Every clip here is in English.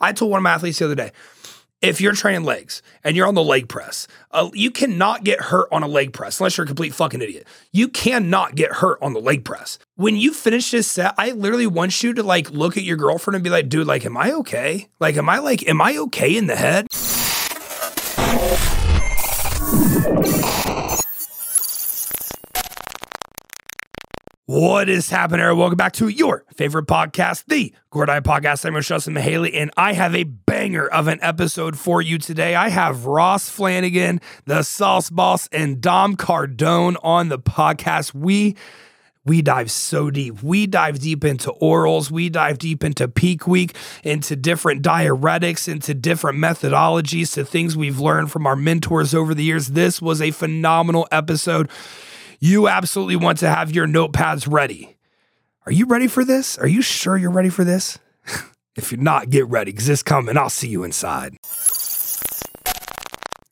I told one of my athletes the other day, if you're training legs and you're on the leg press, uh, you cannot get hurt on a leg press unless you're a complete fucking idiot. You cannot get hurt on the leg press. When you finish this set, I literally want you to like look at your girlfriend and be like, dude, like, am I okay? Like, am I like, am I okay in the head? What is happening, everyone? Welcome back to your favorite podcast, the Grow or Die Podcast. I'm Justin Mihaly, and I have a banger of an episode for you today. I have Ross Flanigan, the Sauce Boss, and Dom Cardone on the podcast. We we dive so deep. We dive deep into orals. We dive deep into peak week, into different diuretics, into different methodologies, to things we've learned from our mentors over the years. This was a phenomenal episode you absolutely want to have your notepads ready. Are you ready for this? Are you sure you're ready for this? if you're not, get ready because it's coming. I'll see you inside.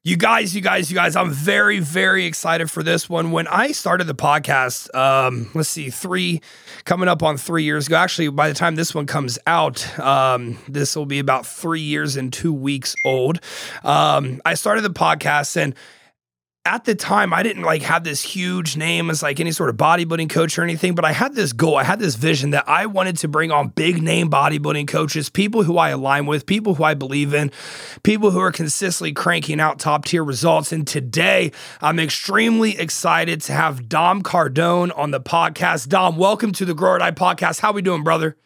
You guys, you guys, you guys, I'm very, very excited for this one. When I started the podcast, um, let's see, three, coming up on three years ago. Actually, by the time this one comes out, um, this will be about three years and two weeks old. Um, I started the podcast and at the time I didn't like have this huge name as like any sort of bodybuilding coach or anything, but I had this goal, I had this vision that I wanted to bring on big name bodybuilding coaches, people who I align with, people who I believe in, people who are consistently cranking out top tier results. And today I'm extremely excited to have Dom Cardone on the podcast. Dom, welcome to the Grow or Die podcast. How we doing, brother?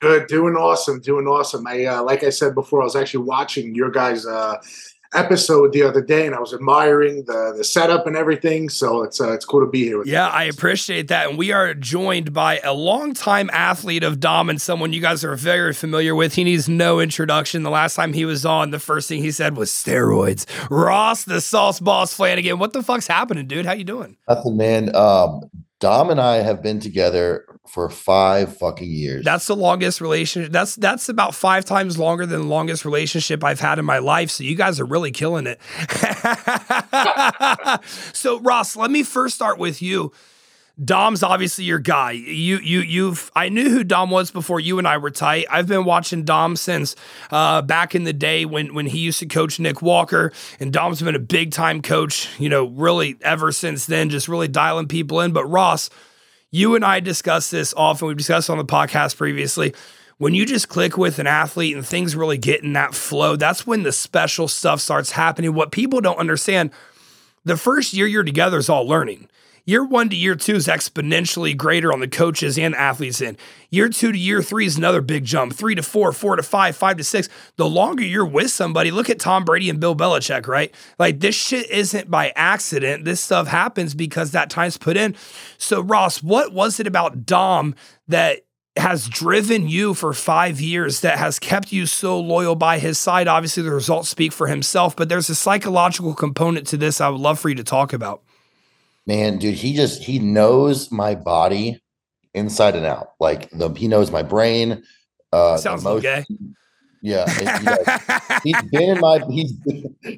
Good, doing awesome, doing awesome. I uh, like I said before, I was actually watching your guys' uh, episode the other day, and I was admiring the the setup and everything. So it's uh, it's cool to be here. yeah, you. I appreciate that, and we are joined by a longtime athlete of Dom and someone you guys are very familiar with. He needs no introduction. The last time he was on, the first thing he said was steroids. Ross, the sauce boss Flanigan. What the fuck's happening, dude? How you doing? Nothing, man. Um, Dom and I have been together for five fucking years. That's the longest relationship. That's that's about five times longer than the longest relationship I've had in my life. So you guys are really killing it. so Ross, let me first start with you. Dom's obviously your guy. You you you've I knew who Dom was before you and I were tight. I've been watching Dom since uh, back in the day when when he used to coach Nick Walker, and Dom's been a big time coach. You know, really ever since then, just really dialing people in. But Ross, you and I discuss this often. We've discussed on the podcast previously. When you just click with an athlete and things really get in that flow, that's when the special stuff starts happening. What people don't understand, the first year you're together is all learning. Year one to year two is exponentially greater on the coaches and athletes end. Year two to year three is another big jump. Three to four, four to five, five to six. The longer you're with somebody, look at Tom Brady and Bill Belichick, right? Like this shit isn't by accident. This stuff happens because that time's put in. So, Ross, what was it about Dom that has driven you for five years that has kept you so loyal by his side. Obviously, the results speak for himself, but there's a psychological component to this I would love for you to talk about man, dude, he just he knows my body inside and out. Like the he knows my brain. Uh, Sounds gay. Yeah, he has been in my he's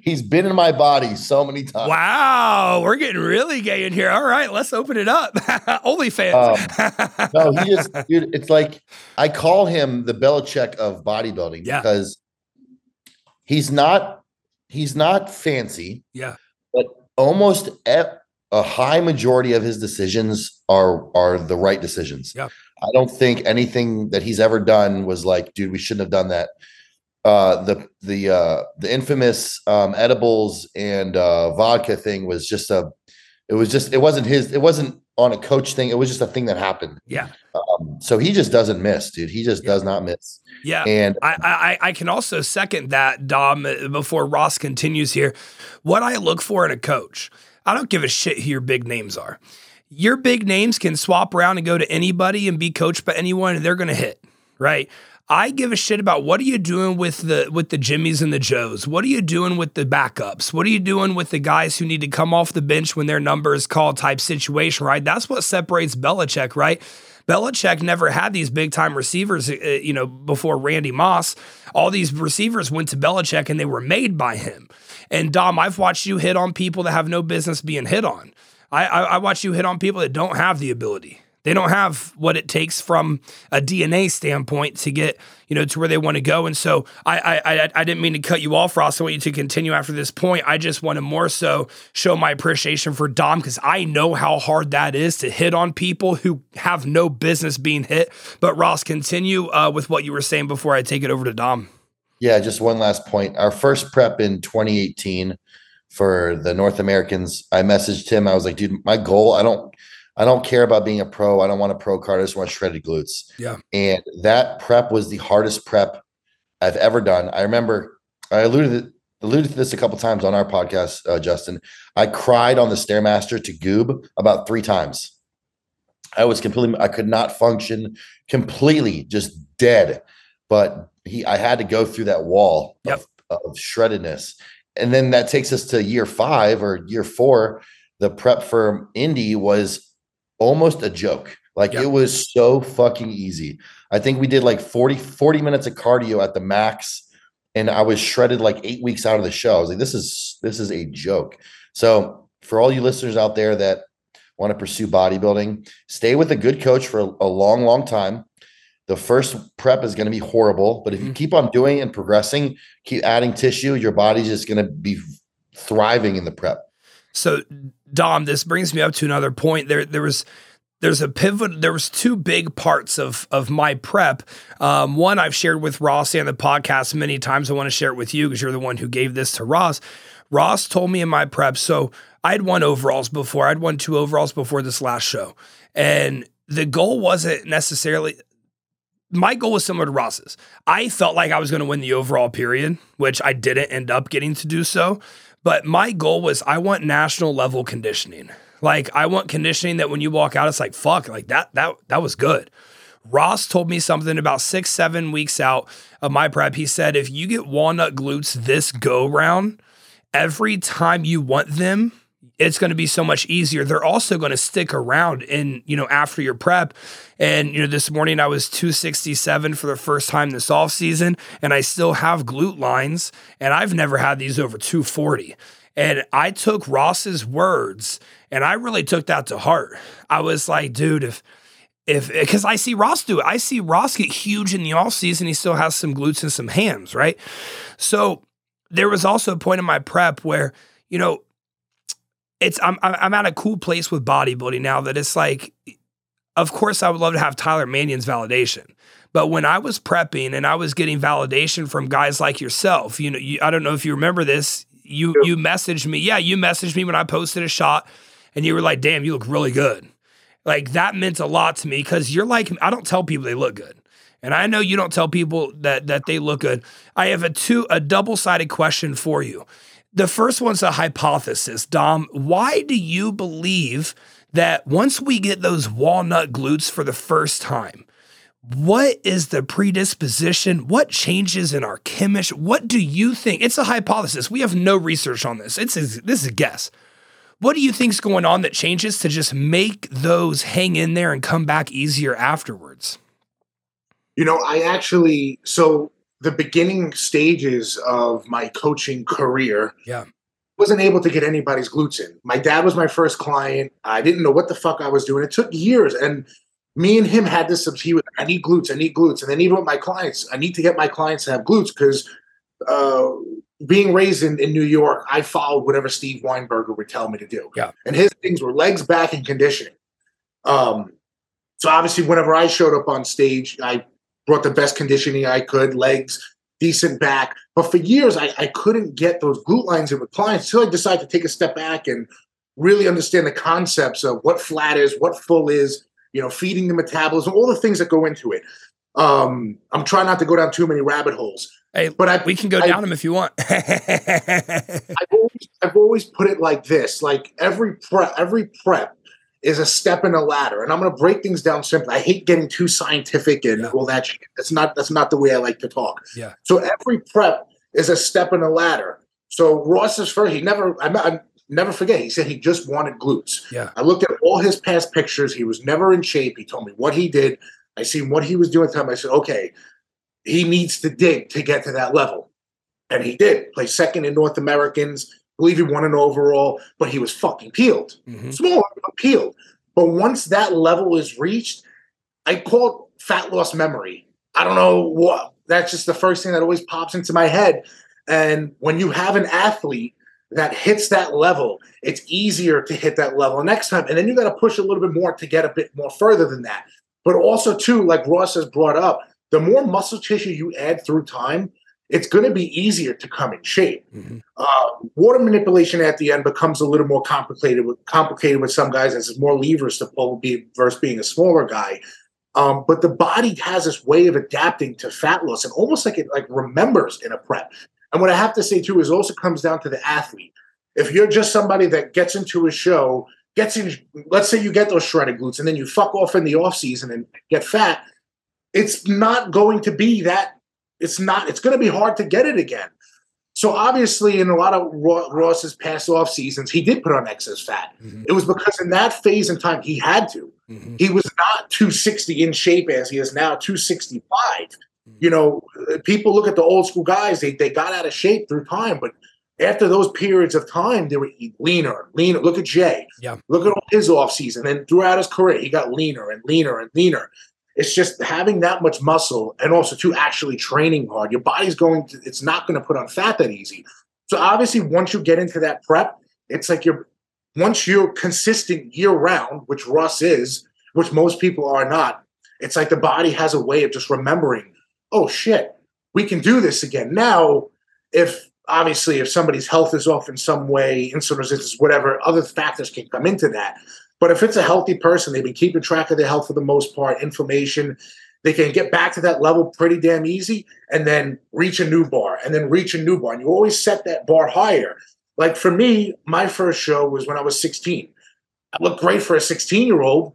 he's been in my body so many times. Wow, we're getting really gay in here. All right, let's open it up. OnlyFans. Um, no, he just dude. It's like I call him the Belichick of bodybuilding yeah. because he's not he's not fancy. Yeah, but almost a high majority of his decisions are are the right decisions. Yeah. I don't think anything that he's ever done was like, dude, we shouldn't have done that. Uh, the the uh, the infamous um, edibles and uh, vodka thing was just a. It was just. It wasn't his. It wasn't on a coach thing. It was just a thing that happened. Yeah. Um, so he just doesn't miss, dude. He just yeah. does not miss. Yeah. And I, I I can also second that, Dom. Before Ross continues here, what I look for in a coach I don't give a shit who your big names are. Your big names can swap around and go to anybody and be coached by anyone, and they're going to hit, right? I give a shit about what are you doing with the with the Jimmys and the Joes? What are you doing with the backups? What are you doing with the guys who need to come off the bench when their number is called type situation, right? That's what separates Belichick, right? Belichick never had these big time receivers, uh, you know, before Randy Moss. All these receivers went to Belichick and they were made by him. And Dom, I've watched you hit on people that have no business being hit on. I, I, I watch you hit on people that don't have the ability. They don't have what it takes from a DNA standpoint to get, you know, to where they want to go. And so I, I, I didn't mean to cut you off, Ross. I want you to continue after this point. I just want to more so show my appreciation for Dom because I know how hard that is to hit on people who have no business being hit. But Ross, continue uh, with what you were saying before I take it over to Dom. Yeah, just one last point. Our first prep in 2018 for the North Americans, I messaged him. I was like, dude, my goal, I don't I don't care about being a pro. I don't want a pro card. I just want shredded glutes. Yeah. And that prep was the hardest prep I've ever done. I remember I alluded alluded to this a couple times on our podcast, uh, Justin. I cried on the stairmaster to Goob about three times. I was completely. I could not function completely, just dead. But he, I had to go through that wall yep. of, of shreddedness, and then that takes us to year five or year four. The prep for Indy was almost a joke. Like yep. it was so fucking easy. I think we did like 40, 40 minutes of cardio at the max. And I was shredded like eight weeks out of the show. I was like, this is this is a joke. So for all you listeners out there that want to pursue bodybuilding, stay with a good coach for a, a long, long time. The first prep is going to be horrible, but if you mm-hmm. keep on doing and progressing, keep adding tissue, your body's just going to be thriving in the prep. So, Dom, this brings me up to another point. There, there was there's a pivot. There was two big parts of of my prep. Um, one I've shared with Ross and the podcast many times. I want to share it with you because you're the one who gave this to Ross. Ross told me in my prep. So I'd won overalls before. I'd won two overalls before this last show, and the goal wasn't necessarily. My goal was similar to Ross's. I felt like I was going to win the overall period, which I didn't end up getting to do so. But my goal was I want national level conditioning. Like I want conditioning that when you walk out, it's like, fuck, like that, that, that was good. Ross told me something about six, seven weeks out of my prep. He said, if you get walnut glutes this go round, every time you want them, it's going to be so much easier. They're also going to stick around in, you know, after your prep. And, you know, this morning I was 267 for the first time this off season, and I still have glute lines, and I've never had these over 240. And I took Ross's words and I really took that to heart. I was like, dude, if, if, because I see Ross do it, I see Ross get huge in the off season. He still has some glutes and some hams, right? So there was also a point in my prep where, you know, it's I'm I'm at a cool place with bodybuilding now that it's like, of course I would love to have Tyler Manion's validation. But when I was prepping and I was getting validation from guys like yourself, you know, you, I don't know if you remember this. You you messaged me, yeah, you messaged me when I posted a shot, and you were like, "Damn, you look really good." Like that meant a lot to me because you're like, I don't tell people they look good. And I know you don't tell people that that they look good. I have a two a double-sided question for you. The first one's a hypothesis, Dom. Why do you believe that once we get those walnut glutes for the first time, what is the predisposition? What changes in our chemistry? What do you think? It's a hypothesis. We have no research on this. It's a, this is a guess. What do you think's going on that changes to just make those hang in there and come back easier afterwards? You know, I actually so the beginning stages of my coaching career. Yeah. Wasn't able to get anybody's glutes in. My dad was my first client. I didn't know what the fuck I was doing. It took years. And me and him had this, he was, I need glutes, I need glutes. And then even with my clients, I need to get my clients to have glutes because uh, being raised in, in New York, I followed whatever Steve Weinberger would tell me to do. Yeah. And his things were legs, back, and conditioning. Um, so obviously, whenever I showed up on stage, I brought the best conditioning I could, legs, decent back. But for years, I, I couldn't get those glute lines in with clients until I decided to take a step back and really understand the concepts of what flat is, what full is, you know, feeding the metabolism, all the things that go into it. Um, I'm trying not to go down too many rabbit holes. Hey, but I, we can go I, down them if you want. I've, always, I've always put it like this: like every prep, every prep is a step in a ladder. And I'm going to break things down simply. I hate getting too scientific and yeah. all that shit. That's not that's not the way I like to talk. Yeah. So every prep is a step in a ladder. So Ross's first, he never I, I never forget. He said he just wanted glutes. Yeah. I looked at all his past pictures. He was never in shape. He told me what he did. I seen what he was doing. at the Time I said, okay, he needs to dig to get to that level, and he did. Play second in North Americans believe he won an overall, but he was fucking peeled. Mm-hmm. Small, but peeled. But once that level is reached, I call it fat loss memory. I don't know what that's just the first thing that always pops into my head. And when you have an athlete that hits that level, it's easier to hit that level next time. And then you got to push a little bit more to get a bit more further than that. But also, too, like Ross has brought up, the more muscle tissue you add through time, it's going to be easier to come in shape. Mm-hmm. Uh, water manipulation at the end becomes a little more complicated with complicated with some guys as more levers to pull be, versus being a smaller guy. Um, but the body has this way of adapting to fat loss and almost like it like remembers in a prep. And what I have to say too is also comes down to the athlete. If you're just somebody that gets into a show, gets in, let's say you get those shredded glutes and then you fuck off in the off season and get fat, it's not going to be that. It's not. It's going to be hard to get it again. So obviously, in a lot of Ross's past off seasons, he did put on excess fat. Mm-hmm. It was because in that phase in time, he had to. Mm-hmm. He was not 260 in shape as he is now 265. Mm-hmm. You know, people look at the old school guys; they they got out of shape through time, but after those periods of time, they were leaner, leaner. Look at Jay. Yeah. Look at his off season, and throughout his career, he got leaner and leaner and leaner. It's just having that much muscle and also to actually training hard. Your body's going to, it's not going to put on fat that easy. So obviously, once you get into that prep, it's like you're, once you're consistent year round, which Russ is, which most people are not, it's like the body has a way of just remembering, oh shit, we can do this again. Now, if obviously if somebody's health is off in some way, insulin resistance, whatever, other factors can come into that. But if it's a healthy person, they've been keeping track of their health for the most part, inflammation, they can get back to that level pretty damn easy and then reach a new bar and then reach a new bar. And you always set that bar higher. Like for me, my first show was when I was 16. I looked great for a 16 year old.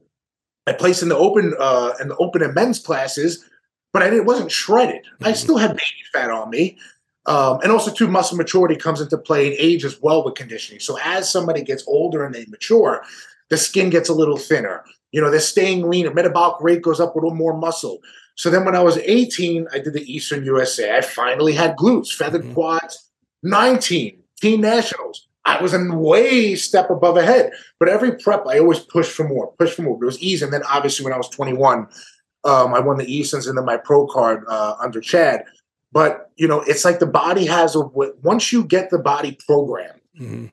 I placed in the open uh, in the open and men's classes, but I wasn't shredded. Mm-hmm. I still had baby fat on me. Um, and also, too, muscle maturity comes into play in age as well with conditioning. So as somebody gets older and they mature, the skin gets a little thinner. You know, they're staying leaner. Metabolic rate goes up with a little more muscle. So then when I was 18, I did the Eastern USA. I finally had glutes, feathered mm-hmm. quads, 19, team nationals. I was a way step above ahead. But every prep, I always pushed for more, push for more. But it was easy. And then obviously when I was 21, um, I won the Easterns and then my pro card uh, under Chad. But, you know, it's like the body has a, once you get the body programmed, mm-hmm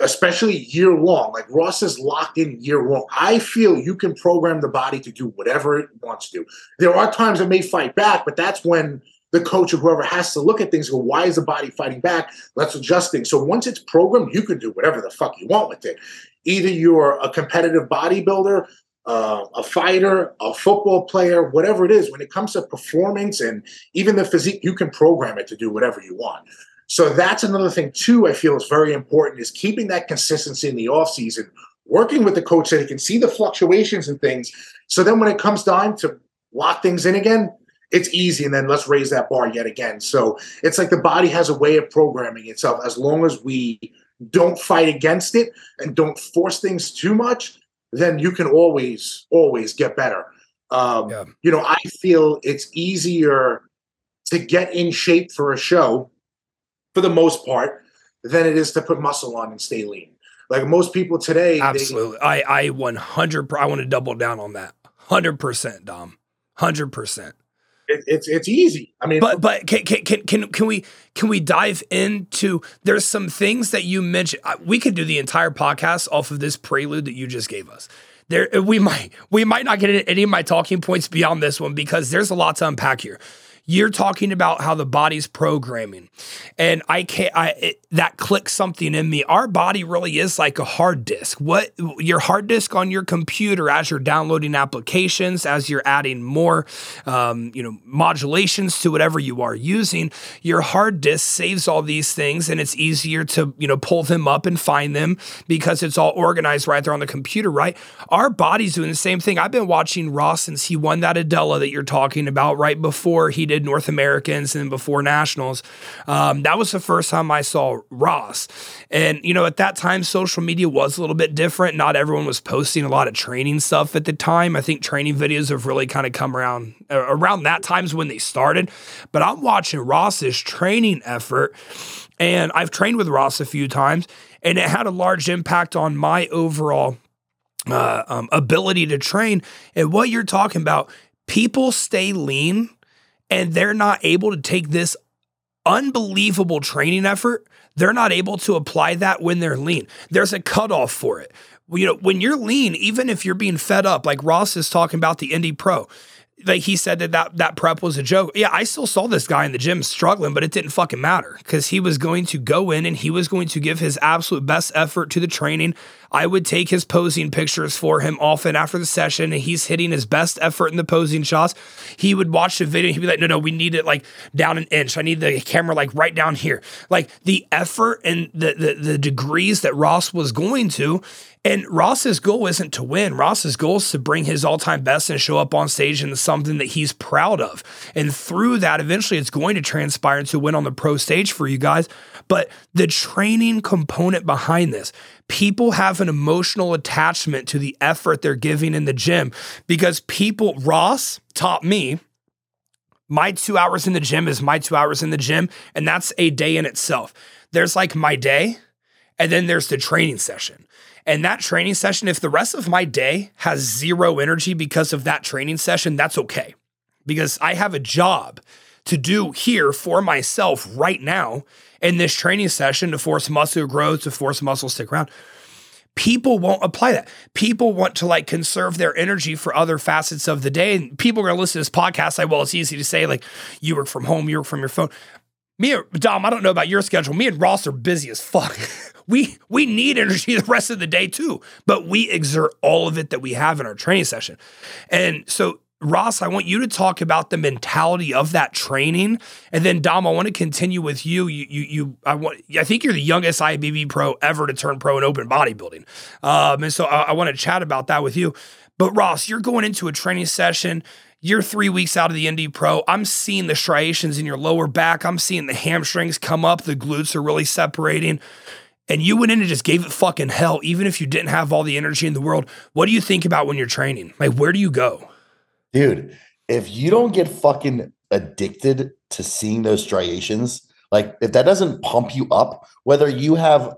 especially year long. Like Ross is locked in year long. I feel you can program the body to do whatever it wants to. There are times it may fight back, but that's when the coach or whoever has to look at things go, why is the body fighting back? Let's adjust things. So once it's programmed, you can do whatever the fuck you want with it. Either you're a competitive bodybuilder, uh, a fighter, a football player, whatever it is. When it comes to performance and even the physique, you can program it to do whatever you want. So that's another thing too. I feel is very important is keeping that consistency in the off season, working with the coach so he can see the fluctuations and things. So then when it comes time to lock things in again, it's easy. And then let's raise that bar yet again. So it's like the body has a way of programming itself. As long as we don't fight against it and don't force things too much, then you can always, always get better. Um, yeah. You know, I feel it's easier to get in shape for a show for the most part than it is to put muscle on and stay lean. Like most people today. Absolutely. They, I, I 100, I want to double down on that. 100%, Dom. 100%. It, it's it's easy. I mean, but but can, can can can we can we dive into? There's some things that you mentioned. We could do the entire podcast off of this prelude that you just gave us. There, we might we might not get any of my talking points beyond this one because there's a lot to unpack here you're talking about how the body's programming. And i can't i it, that clicks something in me. Our body really is like a hard disk. What your hard disk on your computer as you're downloading applications as you're adding more um, you know modulations to whatever you are using your hard disk saves all these things and it's easier to you know pull them up and find them because it's all organized right there on the computer right? Our body's doing the same thing. I've been watching ross since he won that adela that you're talking about right before he did did North Americans and before Nationals. Um, that was the first time I saw Ross. And, you know, at that time, social media was a little bit different. Not everyone was posting a lot of training stuff at the time. I think training videos have really kind of come around uh, around that time's when they started. But I'm watching Ross's training effort. And I've trained with Ross a few times, and it had a large impact on my overall uh, um, ability to train. And what you're talking about, people stay lean and they're not able to take this unbelievable training effort. They're not able to apply that when they're lean. There's a cutoff for it. You know, when you're lean, even if you're being fed up, like Ross is talking about the Indy Pro, like he said that, that that prep was a joke. Yeah, I still saw this guy in the gym struggling, but it didn't fucking matter because he was going to go in and he was going to give his absolute best effort to the training. I would take his posing pictures for him often after the session, and he's hitting his best effort in the posing shots. He would watch the video he'd be like, "No, no, we need it like down an inch. I need the camera like right down here." Like the effort and the the, the degrees that Ross was going to. And Ross's goal isn't to win. Ross's goal is to bring his all time best and show up on stage into something that he's proud of. And through that, eventually it's going to transpire into win on the pro stage for you guys. But the training component behind this, people have an emotional attachment to the effort they're giving in the gym because people, Ross taught me my two hours in the gym is my two hours in the gym, and that's a day in itself. There's like my day, and then there's the training session. And that training session, if the rest of my day has zero energy because of that training session, that's okay. Because I have a job to do here for myself right now in this training session to force muscle growth, to force muscle stick around. People won't apply that. People want to like conserve their energy for other facets of the day. And people are going to listen to this podcast like, well, it's easy to say, like, you work from home, you work from your phone. Me, Dom, I don't know about your schedule. Me and Ross are busy as fuck. we we need energy the rest of the day too, but we exert all of it that we have in our training session. And so Ross, I want you to talk about the mentality of that training, and then Dom, I want to continue with you. You, you, you I want. I think you're the youngest IFBB pro ever to turn pro in open bodybuilding, um, and so I, I want to chat about that with you. But Ross, you're going into a training session. You're three weeks out of the Indy Pro. I'm seeing the striations in your lower back. I'm seeing the hamstrings come up. The glutes are really separating and you went in and just gave it fucking hell, even if you didn't have all the energy in the world. What do you think about when you're training? Like, where do you go? Dude, if you don't get fucking addicted to seeing those striations, like if that doesn't pump you up, whether you have,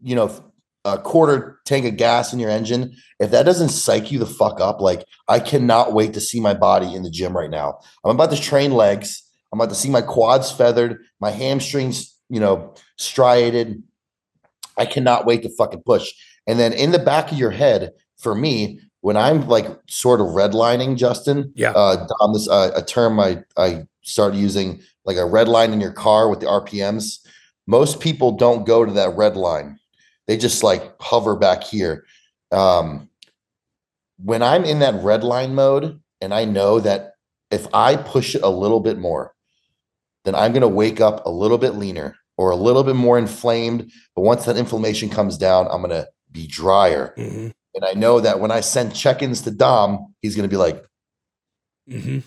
you know, a quarter tank of gas in your engine, if that doesn't psych you the fuck up, like I cannot wait to see my body in the gym right now. I'm about to train legs. I'm about to see my quads feathered, my hamstrings, you know, striated, I cannot wait to fucking push. And then in the back of your head, for me, when I'm like sort of redlining, Justin, yeah, uh, on this uh, a term I I started using, like a red line in your car with the RPMs. Most people don't go to that red line; they just like hover back here. Um, when I'm in that red line mode, and I know that if I push it a little bit more, then I'm going to wake up a little bit leaner or a little bit more inflamed. But once that inflammation comes down, I'm going to be drier. Mm-hmm. And I know that when I send check ins to Dom, he's going to be like, mm-hmm.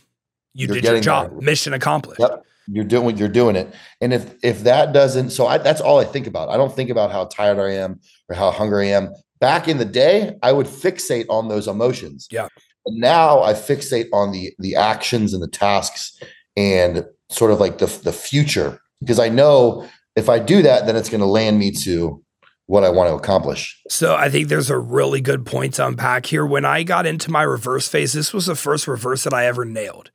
You did your job, there. mission accomplished. Yep. You're doing you're doing it. And if if that doesn't, so I, that's all I think about. I don't think about how tired I am or how hungry I am. Back in the day, I would fixate on those emotions. Yeah. But now I fixate on the the actions and the tasks and sort of like the the future because I know if I do that, then it's going to land me to what I want to accomplish. So I think there's a really good point to unpack here. When I got into my reverse phase, this was the first reverse that I ever nailed.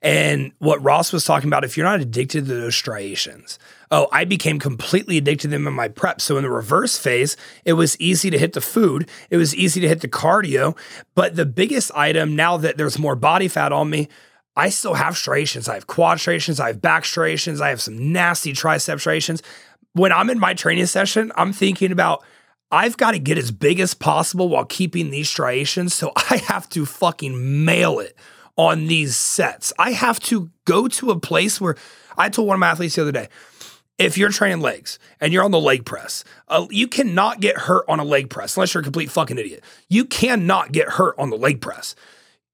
And what Ross was talking about, if you're not addicted to those striations, oh, I became completely addicted to them in my prep. So in the reverse phase, it was easy to hit the food, it was easy to hit the cardio. But the biggest item now that there's more body fat on me I still have striations. I have quad striations. I have back striations. I have some nasty tricep striations. When I'm in my training session, I'm thinking about I've got to get as big as possible while keeping these striations. So I have to fucking mail it on these sets. I have to go to a place where I told one of my athletes the other day, if you're training legs and you're on the leg press, uh, you cannot get hurt on a leg press unless you're a complete fucking idiot. You cannot get hurt on the leg press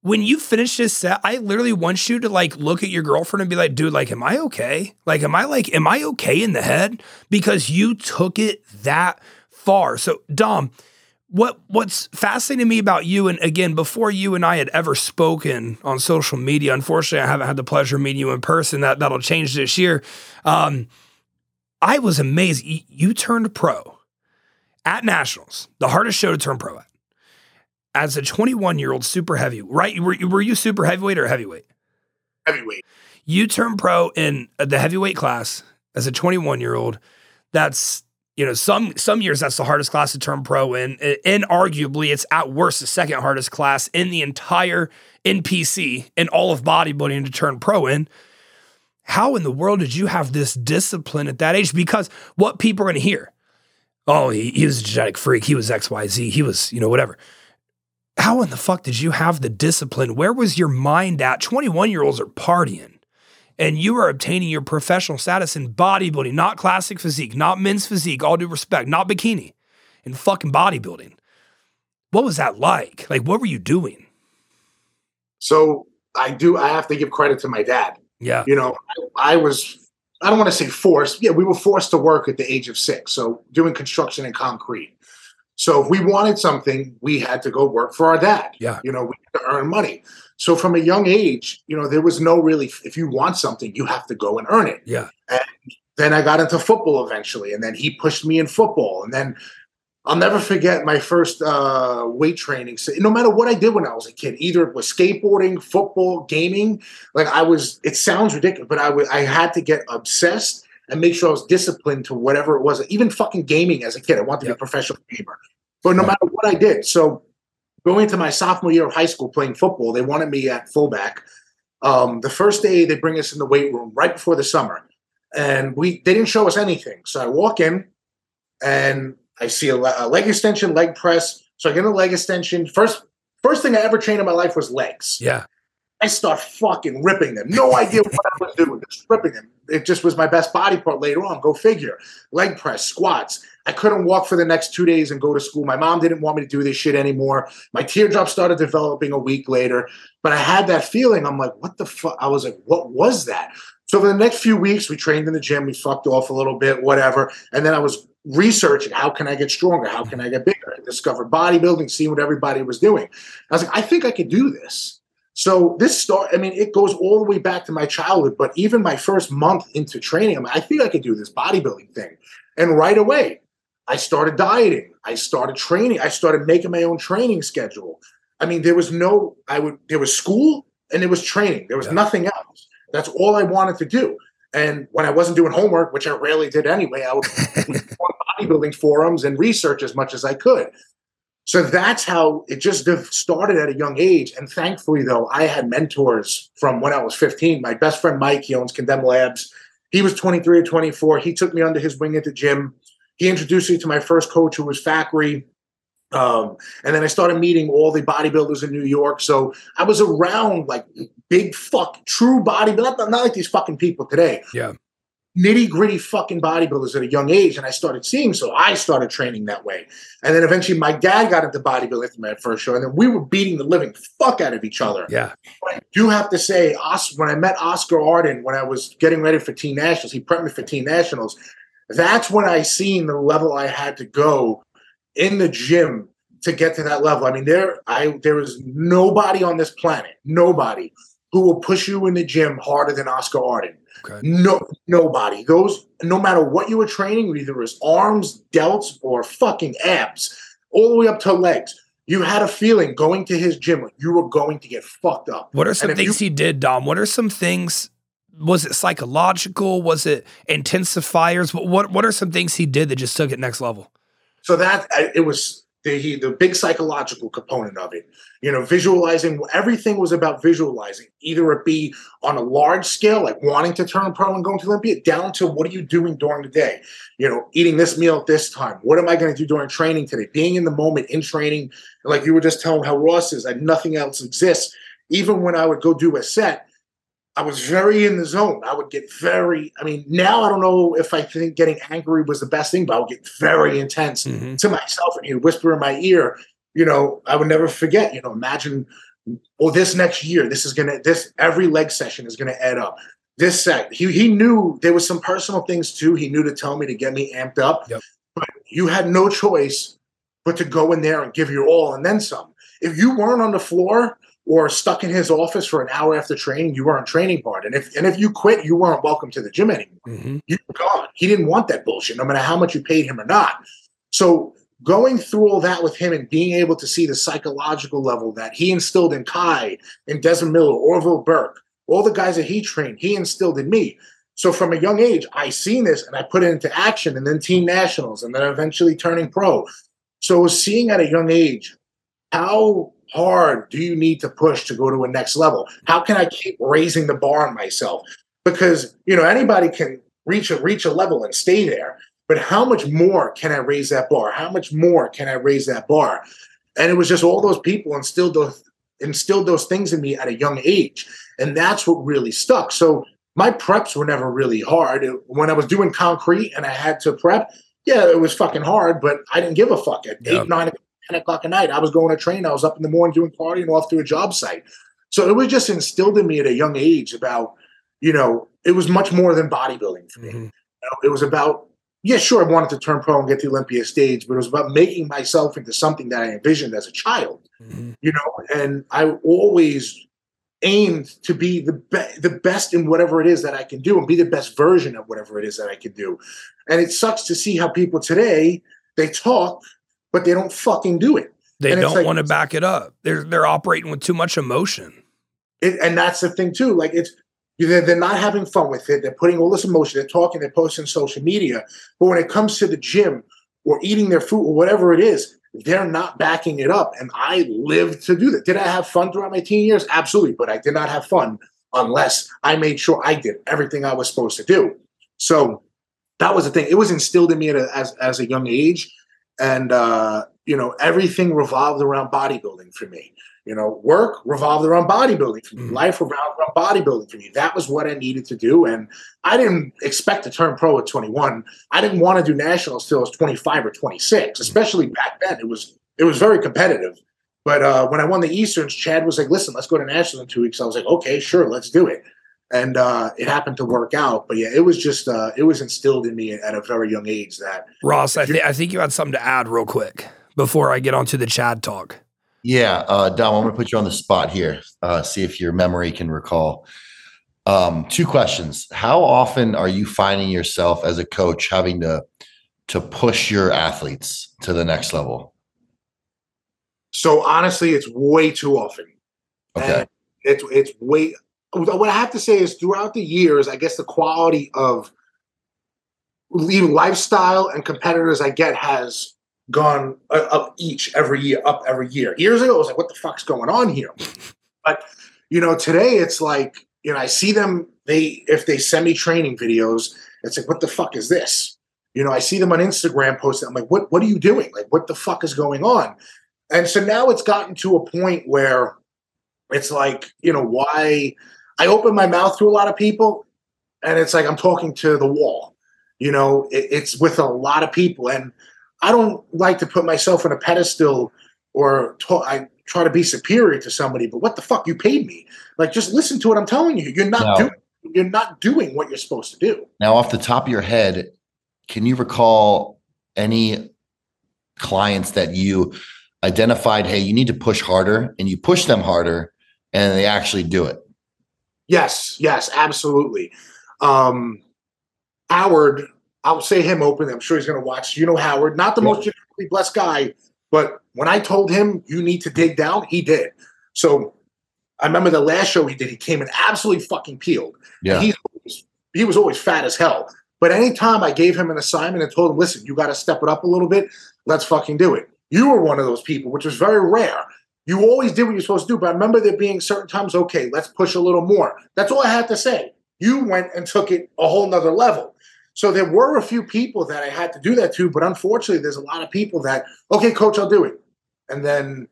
when you finish this set, I literally want you to like look at your girlfriend and be like, dude, like, am I okay? Like, am I like, am I okay in the head? Because you took it that far. So, Dom, what what's fascinating me about you, and again, before you and I had ever spoken on social media, unfortunately, I haven't had the pleasure of meeting you in person. That that'll change this year. Um, I was amazed. You, you turned pro at nationals, the hardest show to turn pro at as a 21 year old super heavy, right? Were, were you super heavyweight or heavyweight? Heavyweight. You turned pro in uh, the heavyweight class as a 21 year old. That's you know some some years that's the hardest class to turn pro in, and arguably it's at worst the second hardest class in the entire NPC and all of bodybuilding to turn pro in. How in the world did you have this discipline at that age? Because what people are going to hear, oh, he, he was a genetic freak, he was X Y Z, he was you know whatever how in the fuck did you have the discipline? Where was your mind at? 21 year olds are partying and you are obtaining your professional status in bodybuilding, not classic physique, not men's physique, all due respect, not bikini, in fucking bodybuilding. What was that like? Like, what were you doing? So I do, I have to give credit to my dad. Yeah. You know, I, I was, I don't want to say forced. Yeah, we were forced to work at the age of six. So doing construction and concrete. So if we wanted something, we had to go work for our dad. Yeah. You know, we had to earn money. So from a young age, you know, there was no really if you want something, you have to go and earn it. Yeah. And then I got into football eventually, and then he pushed me in football. And then I'll never forget my first uh, weight training. So no matter what I did when I was a kid, either it was skateboarding, football, gaming, like I was, it sounds ridiculous, but I I had to get obsessed and make sure I was disciplined to whatever it was. Even fucking gaming as a kid, I wanted to Yep. be a professional gamer. But no matter what I did, so going into my sophomore year of high school playing football, they wanted me at fullback. Um, the first day they bring us in the weight room right before the summer, and we they didn't show us anything. So I walk in, and I see a, a leg extension, leg press. So I get a leg extension. First first thing I ever trained in my life was legs. Yeah. I start fucking ripping them. No idea what I was doing, just ripping them. It just was my best body part later on. Go figure. Leg press, squats. I couldn't walk for the next two days and go to school. My mom didn't want me to do this shit anymore. My teardrop started developing a week later, but I had that feeling. I'm like, what the fuck? I was like, what was that? So for the next few weeks, we trained in the gym. We fucked off a little bit, whatever. And then I was researching how can I get stronger? How can I get bigger? I discovered bodybuilding, seeing what everybody was doing. I was like, I think I could do this. So this start, I mean, it goes all the way back to my childhood, but even my first month into training, I'm like, I think I could do this bodybuilding thing. And right away, I started dieting. I started training. I started making my own training schedule. I mean, there was no, I would, there was school and there was training. There was Yeah. nothing else. That's all I wanted to do. And when I wasn't doing homework, which I rarely did anyway, I would go on bodybuilding forums and research as much as I could. So that's how it just started at a young age. And thankfully, though, I had mentors from when I was 15. My best friend Mike, he owns Condemn Labs. He was 23 or 24. He took me under his wing at the gym. He introduced me to my first coach, who was Factory. Um, and then I started meeting all the bodybuilders in New York. So I was around like big fuck true bodybuilders, not, not like these fucking people today. Yeah. Nitty gritty fucking bodybuilders at a young age. And I started seeing, so I started training that way. And then eventually my dad got into bodybuilding from my first show. And then we were beating the living fuck out of each other. Yeah. But I do have to say, Os- when I met Oscar Ardon, when I was getting ready for Teen Nationals, he prepped me for Teen Nationals. That's when I seen the level I had to go in the gym to get to that level. I mean, there I there is nobody on this planet, nobody who will push you in the gym harder than Oscar Ardon. Okay. No, nobody. Those, no matter what you were training, either was arms, delts, or fucking abs, all the way up to legs. You had a feeling going to his gym, like you were going to get fucked up. What are some things he did, Dom? What are some things? Was it psychological? Was it intensifiers? What what, what are some things he did that just took it next level? So that uh, it was the he, the big psychological component of it. You know, visualizing everything was about visualizing. Either it be on a large scale, like wanting to turn pro and going to Olympia, down to what are you doing during the day? You know, eating this meal at this time. What am I going to do during training today? Being in the moment in training, like you were just telling how Ross is, like nothing else exists. Even when I would go do a set, I was very in the zone. I would get very, I mean, now I don't know if I think getting angry was the best thing, but I would get very intense Mhm. to myself and he'd whisper in my ear, you know, I would never forget, you know, imagine, oh, this next year, this is gonna, this every leg session is gonna add up. This set, he he knew there was some personal things too. He knew to tell me to get me amped up. Yep. But you had no choice but to go in there and give your all and then some. If you weren't on the floor or stuck in his office for an hour after training, you weren't training hard. And if and if you quit, you weren't welcome to the gym anymore Mhm. you were gone. He didn't want that bullshit, no matter how much you paid him or not. So going through all that with him and being able to see the psychological level that he instilled in Kai, in Desmond Miller, Orville Burke, all the guys that he trained, he instilled in me. So from a young age, I seen this and I put it into action and then team nationals and then eventually turning pro. So seeing at a young age, how hard do you need to push to go to a next level? How can I keep raising the bar on myself? Because you know anybody can reach a reach a level and stay there, but how much more can I raise that bar? How much more can I raise that bar? And it was just all those people instilled those instilled those things in me at a young age, and that's what really stuck. So my preps were never really hard. When I was doing concrete and I had to prep, yeah, it was fucking hard, but I didn't give a fuck. At eight, nine, 10 o'clock at night, I was going to train. I was up in the morning doing partying off to a job site. So it was just instilled in me at a young age about, you know, it was much more than bodybuilding for me. Mm-hmm. You know, it was about, yeah, sure, I wanted to turn pro and get the Olympia stage, but it was about making myself into something that I envisioned as a child, mm-hmm. you know, and I always aimed to be the be- the best in whatever it is that I can do and be the best version of whatever it is that I can do. And it sucks to see how people today they talk but they don't fucking do it. They and don't like, want to back it up. They're they're operating with too much emotion. It, and that's the thing too. Like it's they're, they're not having fun with it. They're putting all this emotion. They're talking. They're posting social media. But when it comes to the gym or eating their food or whatever it is, they're not backing it up. And I lived to do that. Did I have fun throughout my teen years? Absolutely. But I did not have fun unless I made sure I did everything I was supposed to do. So that was the thing. It was instilled in me a, as as a young age, and uh, you know everything revolved around bodybuilding for me. You know, work revolved around bodybuilding for me. Mm-hmm. Life revolved around bodybuilding for me. That was what I needed to do, and I didn't expect to turn pro at 21. I didn't want to do nationals till I was 25 or 26. Mm-hmm. Especially back then, it was it was very competitive. But uh, when I won the Easterns, Chad was like, "Listen, let's go to nationals in two weeks." I was like, "Okay, sure, let's do it." And uh, it happened to work out. But yeah, it was just uh, it was instilled in me at a very young age that Ross. I, th- I think you had something to add real quick before I get onto the Chad talk. Yeah, uh, Dom, I'm going to put you on the spot here. Uh, see if your memory can recall. Um, two questions: How often are you finding yourself as a coach having to to push your athletes to the next level? So honestly, it's way too often. Okay. And it's it's way what I have to say is throughout the years, I guess the quality of even lifestyle and competitors I get has gone uh, up each every year, up every year. Years ago, I was like, what the fuck's going on here? But, you know, today it's like, you know, I see them, they, if they send me training videos, it's like, what the fuck is this? You know, I see them on Instagram posting. I'm like, what, what are you doing? Like, what the fuck is going on? And so now it's gotten to a point where it's like, you know, why, I open my mouth to a lot of people, and it's like I'm talking to the wall. You know, it, it's with a lot of people, and I don't like to put myself on a pedestal or talk, I try to be superior to somebody. But what the fuck? You paid me. Like, just listen to what I'm telling you. You're not doing. You're not doing what you're supposed to do. Now, off the top of your head, can you recall any clients that you identified? Hey, you need to push harder, and you push them harder, and they actually do it. Yes, yes, absolutely. Um, Howard, I'll say him openly. I'm sure he's going to watch. You know, Howard, not the yeah. most genetically blessed guy, but when I told him you need to dig down, he did. So I remember the last show he did. He came in absolutely fucking peeled. Yeah, he he was always fat as hell. But anytime I gave him an assignment and told him, "Listen, you got to step it up a little bit. Let's fucking do it." You were one of those people, which was very rare you always did what you're supposed to do. But I remember there being certain times, okay, let's push a little more. That's all I had to say. You went and took it a whole nother level. So there were a few people that I had to do that to, but unfortunately, there's a lot of people that, okay, coach, I'll do it. And then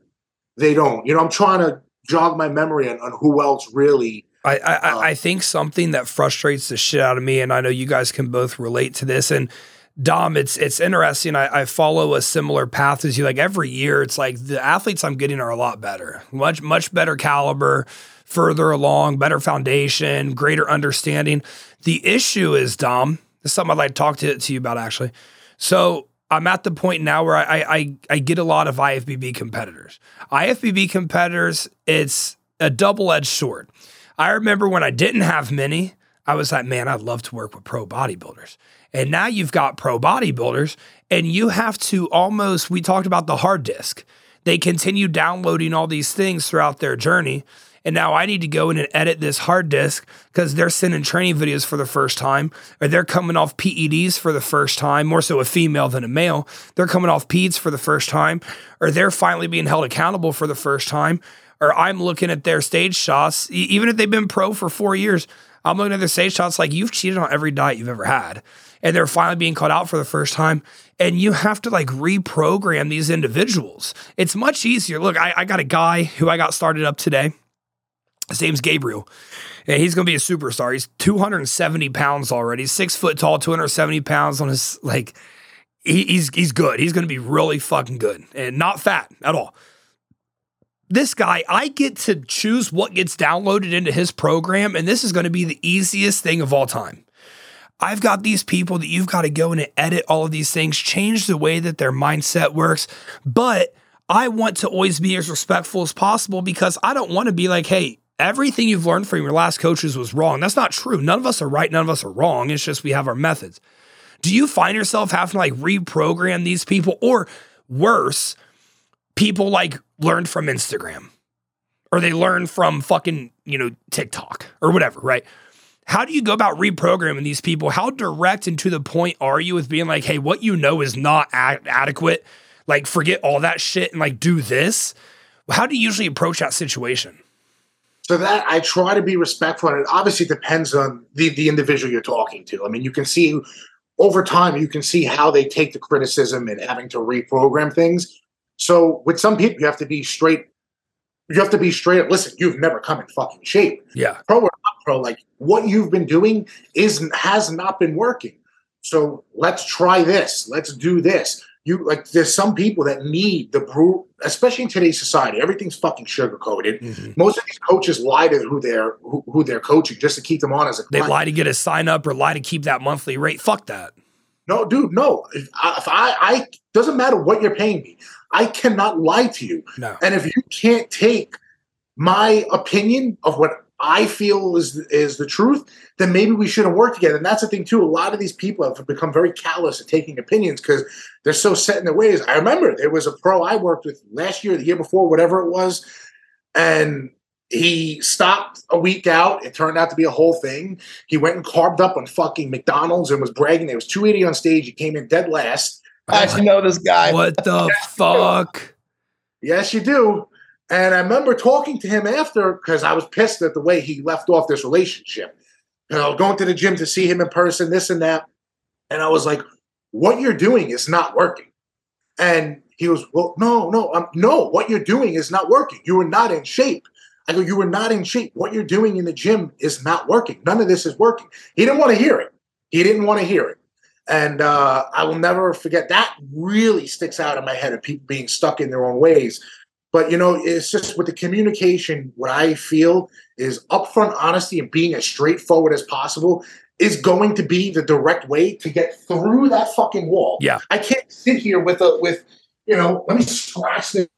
they don't. You know, I'm trying to jog my memory on, on who else really. I, I, uh, I think something that frustrates the shit out of me, and I know you guys can both relate to this, and Dom, it's it's interesting. I, I, follow a similar path as you. Like every year, it's like the athletes I'm getting are a lot better, much much better caliber, further along, better foundation, greater understanding. The issue is Dom. This is something I'd like to talk to, to you about actually. So I'm at the point now where I, I I get a lot of IFBB competitors. IFBB competitors, it's a double edged sword. I remember when I didn't have many. I was like, man, I'd love to work with pro bodybuilders. And now you've got pro bodybuilders, and you have to almost, we talked about the hard disk. They continue downloading all these things throughout their journey. And now I need to go in and edit this hard disk because they're sending training videos for the first time, or they're coming off PEDs for the first time, more so a female than a male. They're coming off PEDs for the first time, or they're finally being held accountable for the first time, or I'm looking at their stage shots, even if they've been pro for four years. I'm looking at the stage shots like you've cheated on every diet you've ever had. And they're finally being called out for the first time. And you have to like reprogram these individuals. It's much easier. Look, I, I got a guy who I got started up today. His name's Gabriel. And he's to be a superstar. He's 270 pounds already, six foot tall, 270 pounds on his, like, he, he's, he's good. He's to be really fucking good and not fat at all. This guy, I get to choose what gets downloaded into his program, and this is going to be the easiest thing of all time. I've got these people that you've got to go in and edit all of these things, change the way that their mindset works. But I want to always be as respectful as possible because I don't want to be like, hey, everything you've learned from your last coaches was wrong. That's not true. None of us are right. None of us are wrong. It's just we have our methods. Do you find yourself having to like reprogram these people or worse, people like learn from Instagram or they learn from fucking, you know, TikTok or whatever, right? How do you go about reprogramming these people? How direct and to the point are you with being like, hey, what you know is not ad- adequate? Like, forget all that shit and like do this. How do you usually approach that situation? So that I try to be respectful, and it obviously depends on the the individual you're talking to. I mean, you can see over time, you can see how they take the criticism and having to reprogram things. So with some people, you have to be straight. You have to be straight. Listen, you've never come in fucking shape. Yeah, pro or not pro, like what you've been doing is has not been working. So let's try this. Let's do this you like there's some people that need the brew especially in today's society everything's fucking sugar coated mm-hmm. most of these coaches lie to who they're who, who, they're coaching just to keep them on as a client. they lie to get a sign up or lie to keep that monthly rate fuck that no dude no if I, if I, I doesn't matter what you're paying me i cannot lie to you no. and if you can't take my opinion of what I feel is is the truth, then maybe we shouldn't work together. And that's the thing too. A lot of these people have become very callous at taking opinions because they're so set in their ways. I remember there was a pro I worked with last year, the year before, whatever it was, and he stopped a week out. It turned out to be a whole thing. He went and carved up on fucking McDonald's and was bragging. There was 280 on stage. He came in dead last. I actually know this guy. What the fuck? Yes, you do. And I remember talking to him after because I was pissed at the way he left off this relationship. You know, going to the gym to see him in person, this and that. And I was like, what you're doing is not working. And he goes, well, no, no, um, no, what you're doing is not working. You are not in shape. I go, you are not in shape. What you're doing in the gym is not working. None of this is working. He didn't want to hear it. He didn't want to hear it. And uh, I will never forget that really sticks out in my head of people being stuck in their own ways but you know, it's just with the communication, what I feel is upfront honesty and being as straightforward as possible is going to be the direct way to get through that fucking wall. Yeah. I can't sit here with a with, you know, let me scratch this.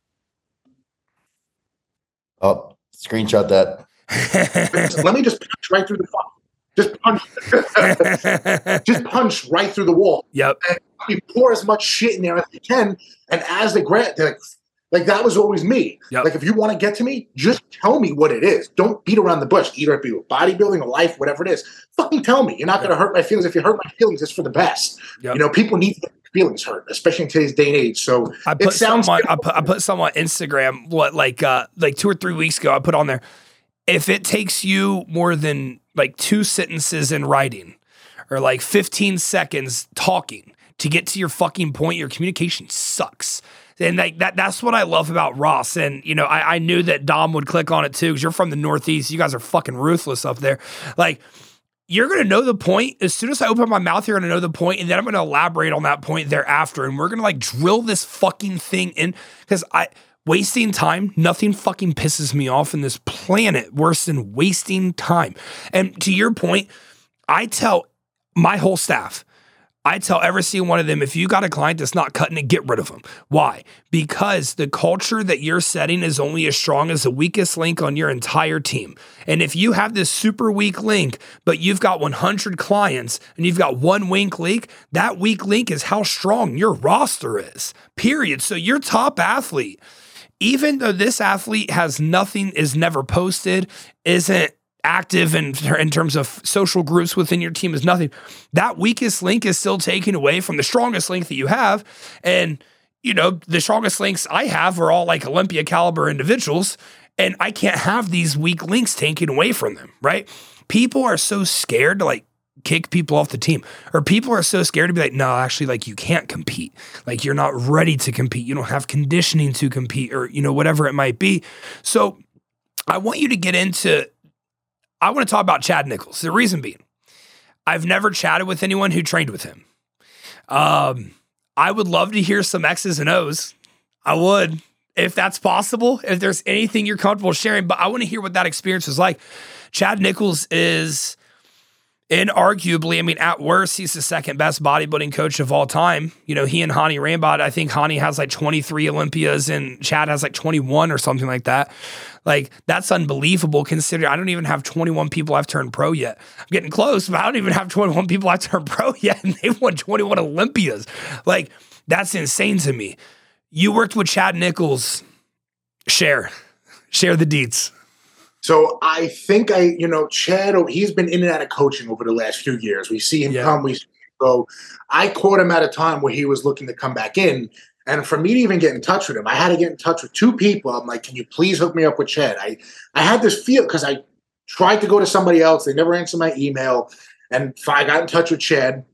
Oh, screenshot that. let me just punch right through the fuck. Just punch, just punch right through the wall. Yep. And you pour as much shit in there as you can, and as they grant, like, like that was always me. Yep. Like if you want to get to me, just tell me what it is. Don't beat around the bush. Either it be with bodybuilding or life, whatever it is. Fucking tell me. You're not yep. going to hurt my feelings. If you hurt my feelings, it's for the best. Yep. You know, people need feelings hurt, especially in today's day and age. So I put it sounds. On, I put I put some on Instagram. What like uh like two or three weeks ago? I put on there. If it takes you more than like two sentences in writing, or like 15 seconds talking to get to your fucking point, your communication sucks and like that that's what I love about Ross. And you know, I, I knew that Dom would click on it too because you're from the Northeast. You guys are fucking ruthless up there. Like you're gonna know the point as soon as I open my mouth. You're gonna know the point, and then I'm gonna elaborate on that point thereafter. And we're gonna like drill this fucking thing in because I wasting time. Nothing fucking pisses me off in this planet worse than wasting time. And to your point, I tell my whole staff I tell every single one of them if you got a client that's not cutting it, get rid of them. Why? Because the culture that you're setting is only as strong as the weakest link on your entire team. And if you have this super weak link, but you've got 100 clients and you've got one weak link, that weak link is how strong your roster is, period. So your top athlete, even though this athlete has nothing, is never posted, isn't active in, in terms of social groups within your team is nothing. That weakest link is still taken away from the strongest link that you have. And, you know, the strongest links I have are all like Olympia caliber individuals. And I can't have these weak links taken away from them, right? People are so scared to like kick people off the team or people are so scared to be like no actually like you can't compete like you're not ready to compete you don't have conditioning to compete or you know whatever it might be so i want you to get into I want to talk about Chad Nicholls. The reason being, I've never chatted with anyone who trained with him. Um, I would love to hear some X's and O's. I would, if that's possible, if there's anything you're comfortable sharing, but I want to hear what that experience was like. Chad Nicholls is inarguably, I mean, at worst, he's the second best bodybuilding coach of all time. You know, he and Hani Rambod, I think Hani has like 23 Olympias and Chad has like 21 or something like that. Like, that's unbelievable considering I don't even have 21 people I've turned pro yet. I'm getting close, but I don't even have 21 people I've turned pro yet, and they've won 21 Olympias. Like, that's insane to me. You worked with Chad Nicholls. Share, share the deets. So I think I, you know, Chad, he's been in and out of coaching over the last few years. We see him yeah. come, we go. I caught him at a time where he was looking to come back in. And for me to even get in touch with him, I had to get in touch with two people. I'm like, can you please hook me up with Chad? I, I had this feel because I tried to go to somebody else. They never answered my email. And I got in touch with Chad.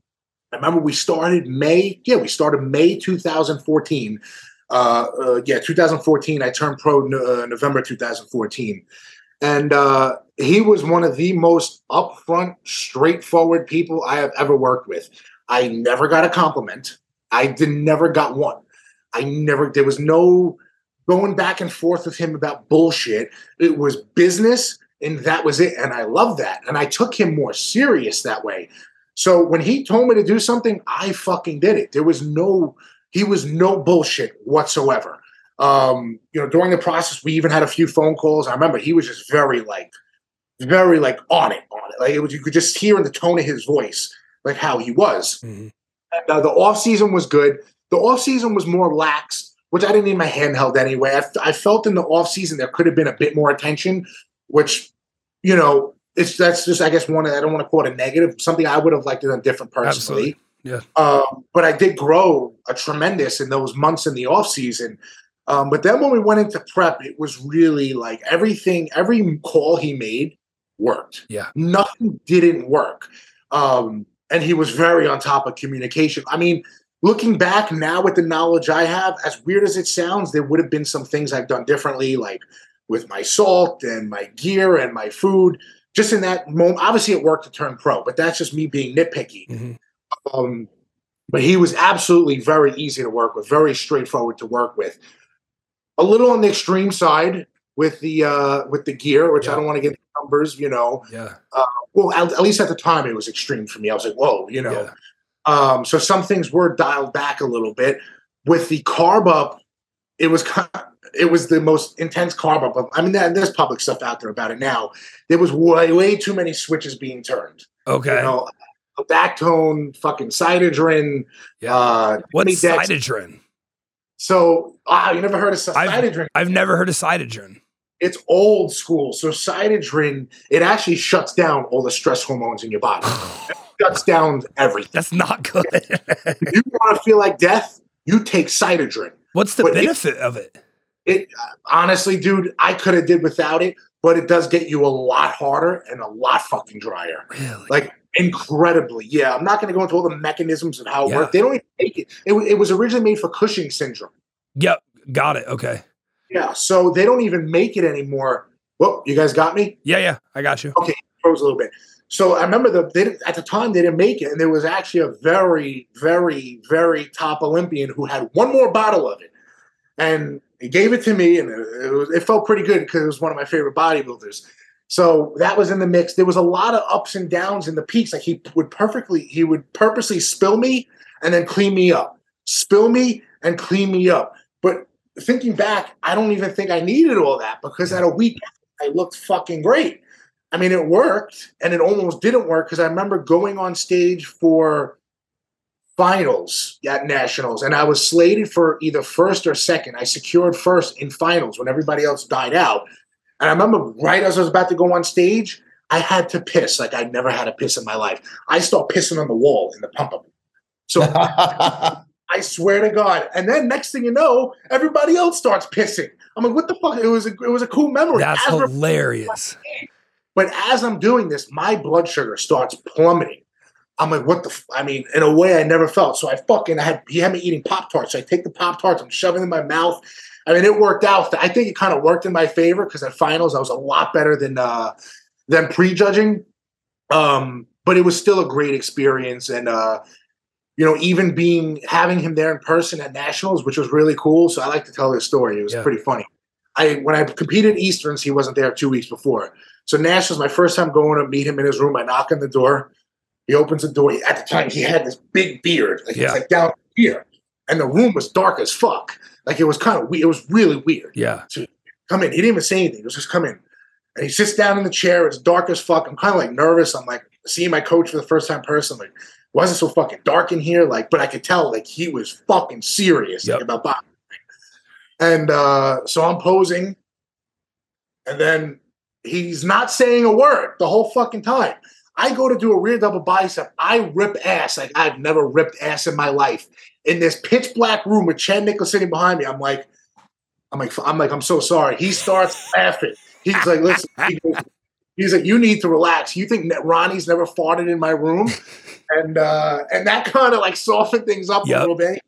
I remember we started May. Yeah, we started May 2014. Uh, uh, yeah, 2014. I turned pro uh, November 2014. And uh, he was one of the most upfront, straightforward people I have ever worked with. I never got a compliment. I did never got one. I never, there was no going back and forth with him about bullshit. It was business and that was it. And I love that. And I took him more serious that way. So when he told me to do something, I fucking did it. There was no, he was no bullshit whatsoever. Um, you know, during the process, we even had a few phone calls. I remember he was just very like, very like on it, on it. Like it was, you could just hear in the tone of his voice, like how he was. Mm-hmm. And uh, the off season was good. The off season was more lax, which I didn't need my handheld anyway. I, I felt in the off season there could have been a bit more attention, which, you know, it's that's just I guess one. I don't want to call it a negative. Something I would have liked to a different personally. Absolutely. Yeah. Um, but I did grow a tremendous in those months in the off season. Um, but then when we went into prep, it was really like everything, every call he made worked. Yeah. Nothing didn't work. Um, and he was very on top of communication. I mean, looking back now with the knowledge I have, as weird as it sounds, there would have been some things I've done differently, like with my salt and my gear and my food. Just in that moment, obviously it worked to turn pro, but that's just me being nitpicky. Mm-hmm. Um, but he was absolutely very easy to work with, very straightforward to work with a little on the extreme side with the uh with the gear, which yeah. I don't want to get numbers, you know. Yeah. Uh, well, at, at, least at the time, it was extreme for me. I was like, whoa, you know. Yeah. Um, so some things were dialed back a little bit. With the carb up, it was kind of, it was the most intense carb up. I mean, there's public stuff out there about it now. There was way way too many switches being turned. Okay. You know, Lactone, fucking Cytadren. Yeah. Uh, What's Cytadren? So, ah, you never heard of Cytadren? I've, I've never heard of Cytadren. It's old school. So Cytadren, it actually shuts down all the stress hormones in your body. it shuts down everything. That's not good. if you want to feel like death, you take Cytadren. What's the but benefit it, of it? It honestly, dude, I could have did without it, but it does get you a lot harder and a lot fucking drier. Really? Like incredibly. Yeah, I'm not going to go into all the mechanisms of how it yeah. works. They don't even make it. it. It was originally made for Cushing syndrome. Yep, got it. Okay. Yeah, so they don't even make it anymore. Well, you guys got me. Yeah, yeah, I got you. Okay, froze a little bit. So I remember the they at the time they didn't make it, and there was actually a very, very, very top Olympian who had one more bottle of it, and he gave it to me, and it, it, was, it felt pretty good because it was one of my favorite bodybuilders. So that was in the mix. There was a lot of ups and downs in the peaks. Like he would perfectly, he would purposely spill me and then clean me up, spill me and clean me up. But thinking back, I don't even think I needed all that because at a week I looked fucking great. I mean, it worked and it almost didn't work because I remember going on stage for finals at nationals and I was slated for either first or second. I secured first in finals when everybody else died out. And I remember right as I was about to go on stage, I had to piss like I'd never had a piss in my life. I start pissing on the wall in the pump up. So I swear to God. And then next thing you know, everybody else starts pissing. I'm like, what the fuck? It was a, it was a cool memory. That's as hilarious. But as I'm doing this, my blood sugar starts plummeting. I'm like, what the? F-? I mean, in a way I never felt. So I fucking I had he had me eating pop tarts. So I take the pop tarts, I'm shoving in my mouth. I mean, it worked out. I think it kind of worked in my favor because at finals I was a lot better than uh than prejudging. Um, but it was still a great experience, and uh, you know, even being having him there in person at nationals, which was really cool. So I like to tell this story. It was yeah. pretty funny. I when I competed Easterns, he wasn't there two weeks before. So nationals, my first time going to meet him in his room. I knock on the door. He opens the door. At the time, he had this big beard, like yeah. like down here, and the room was dark as fuck. Like it was kind of weird. It was really weird. Yeah. So come in. He didn't even say anything. He was just come in, and he sits down in the chair. It's dark as fuck. I'm kind of like nervous. I'm like seeing my coach for the first time personally wasn't so fucking dark in here. Like, but I could tell like he was fucking serious yep. like, about boxing. And uh, so I'm posing, and then he's not saying a word the whole fucking time. I go to do a rear double bicep. I rip ass like I've never ripped ass in my life. In this pitch black room with Chad Nicholls sitting behind me, I'm like, I'm like, I'm like, I'm so sorry. He starts laughing. He's like, listen, he goes, he's like, you need to relax. You think Ronnie's never farted in my room? and uh, and that kind of like softened things up yep. a little bit.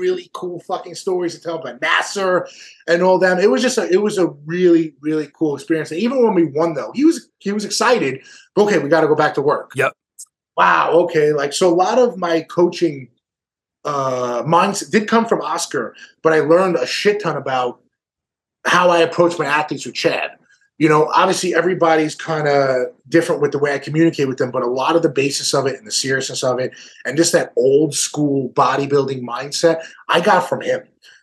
Really cool fucking stories to tell about Nasser and all them. It was just a, it was a really really cool experience. And even when we won, though, he was he was excited. Okay, we got to go back to work. Yep. Wow. Okay. Like so, a lot of my coaching uh mindset did come from Oscar, but I learned a shit ton about how I approach my athletes with Chad you know, obviously everybody's kind of different with the way I communicate with them, but a lot of the basis of it and the seriousness of it and just that old school bodybuilding mindset I got from him.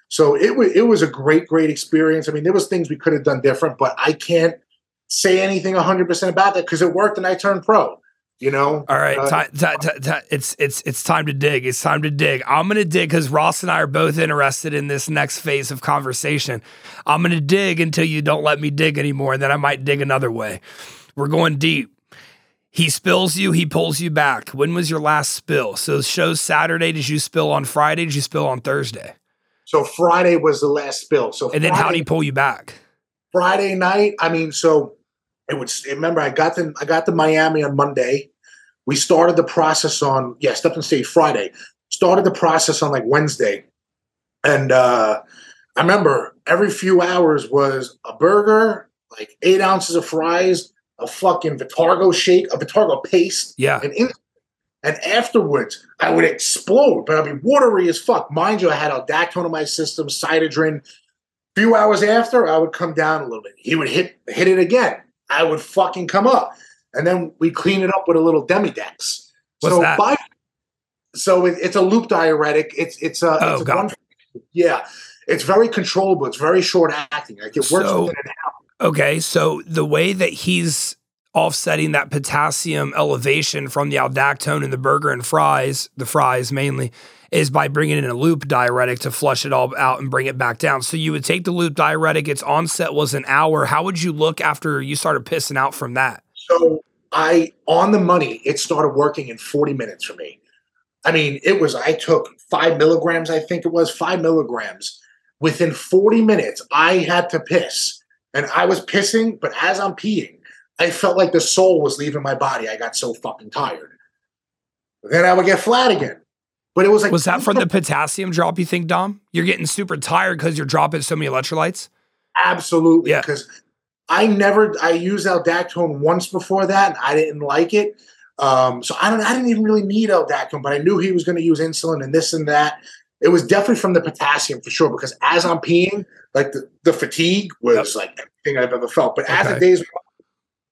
So it was it was a great, great experience. I mean, there was things we could have done different, but I can't say anything 100% about that because it worked and I turned pro you know? All right uh, t- t- t- it's it's it's time to dig. It's time to dig. I'm gonna dig because ross and i are both interested in this next phase of conversation. I'm gonna dig until you don't let me dig anymore and then i might dig another way. We're going deep. He spills you he pulls you back. When was your last spill? So show's saturday did you spill on friday did you spill on thursday? So friday was the last spill. So and then how did he pull you back? Friday night i mean so it would remember I got to I got to Miami on Monday. We started the process on yeah, stepped on stage Friday. Started the process on like Wednesday. And uh I remember every few hours was a burger, like eight ounces of fries, a fucking Vitargo shake, a Vitargo paste. Yeah. And in, and afterwards, I would explode, but I'd be watery as fuck. Mind you, I had aldactone in my system, Cytadren. A few hours after, I would come down a little bit. He would hit hit it again. I would fucking come up. And then we clean it up with a little Demadex. What's so that? By, so it, it's a loop diuretic. It's it's a, oh, it's a one, yeah. It's very controllable. It's very short acting. Like it works So- within an hour. Okay, so the way that he's offsetting that potassium elevation from the aldactone in the burger and fries, the fries mainly, is by bringing in a loop diuretic to flush it all out and bring it back down. So you would take the loop diuretic, its onset was an hour. How would you look after you started pissing out from that? So I on the money, it started working in 40 minutes for me. I mean, it was I took five milligrams, I think it was five milligrams. Within 40 minutes, I had to piss. And I was pissing, but as I'm peeing, I felt like the soul was leaving my body. I got so fucking tired. Then I would get flat again. But it was like Was that from the potassium drop, you think, Dom? You're getting super tired because you're dropping so many electrolytes? Absolutely. Yeah. Because I never I used aldactone once before that and I didn't like it. Um, so I don't I didn't even really need aldactone, but I knew he was going to use insulin and this and that. It was definitely from the potassium for sure, because as I'm peeing, like the, the fatigue was like everything I've ever felt. But as the days went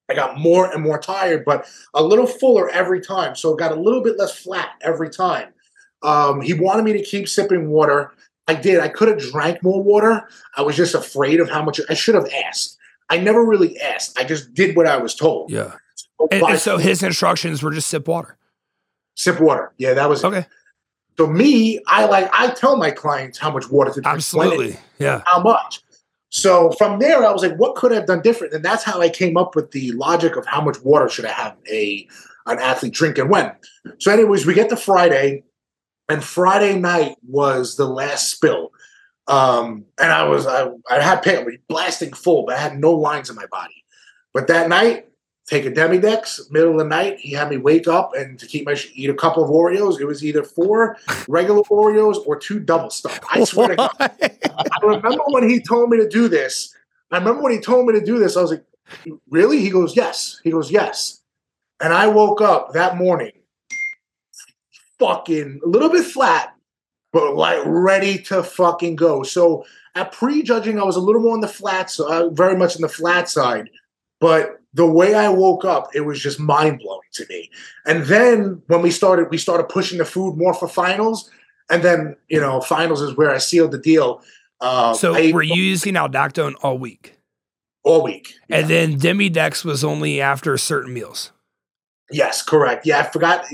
I got more and more tired, but a little fuller every time. So it got a little bit less flat every time. Um, he wanted me to keep sipping water. I did. I could have drank more water. I was just afraid of how much I should have asked. I never really asked. I just did what I was told. Yeah. So, and, and so his instructions were just sip water. Sip water. Yeah, that was okay. It. So me, I like I tell my clients how much water to drink. Absolutely. Yeah. How much. So from there, I was like, what could I have done different? And that's how I came up with the logic of how much water should I have a an athlete drink and when. So, anyways, we get to Friday, and Friday night was the last spill. Um, and I was I, I had pain, blasting full, but I had no lines in my body. But that night, take a Demadex, middle of the night, he had me wake up and to keep my eat a couple of Oreos. It was either four regular Oreos or two double stuff. I swear to God. I remember when he told me to do this. I remember when he told me to do this, I was like, really? He goes, yes. He goes, yes. And I woke up that morning fucking a little bit flat, but like ready to fucking go. So at prejudging, I was a little more on the flat side, uh, very much on the flat side. But the way I woke up, it was just mind blowing to me. And then when we started, we started pushing the food more for finals. And then, you know, finals is where I sealed the deal. Uh, so I, were you using Aldactone all week? All week. Yeah. And then Demadex was only after certain meals. Yes, correct. Yeah, I forgot.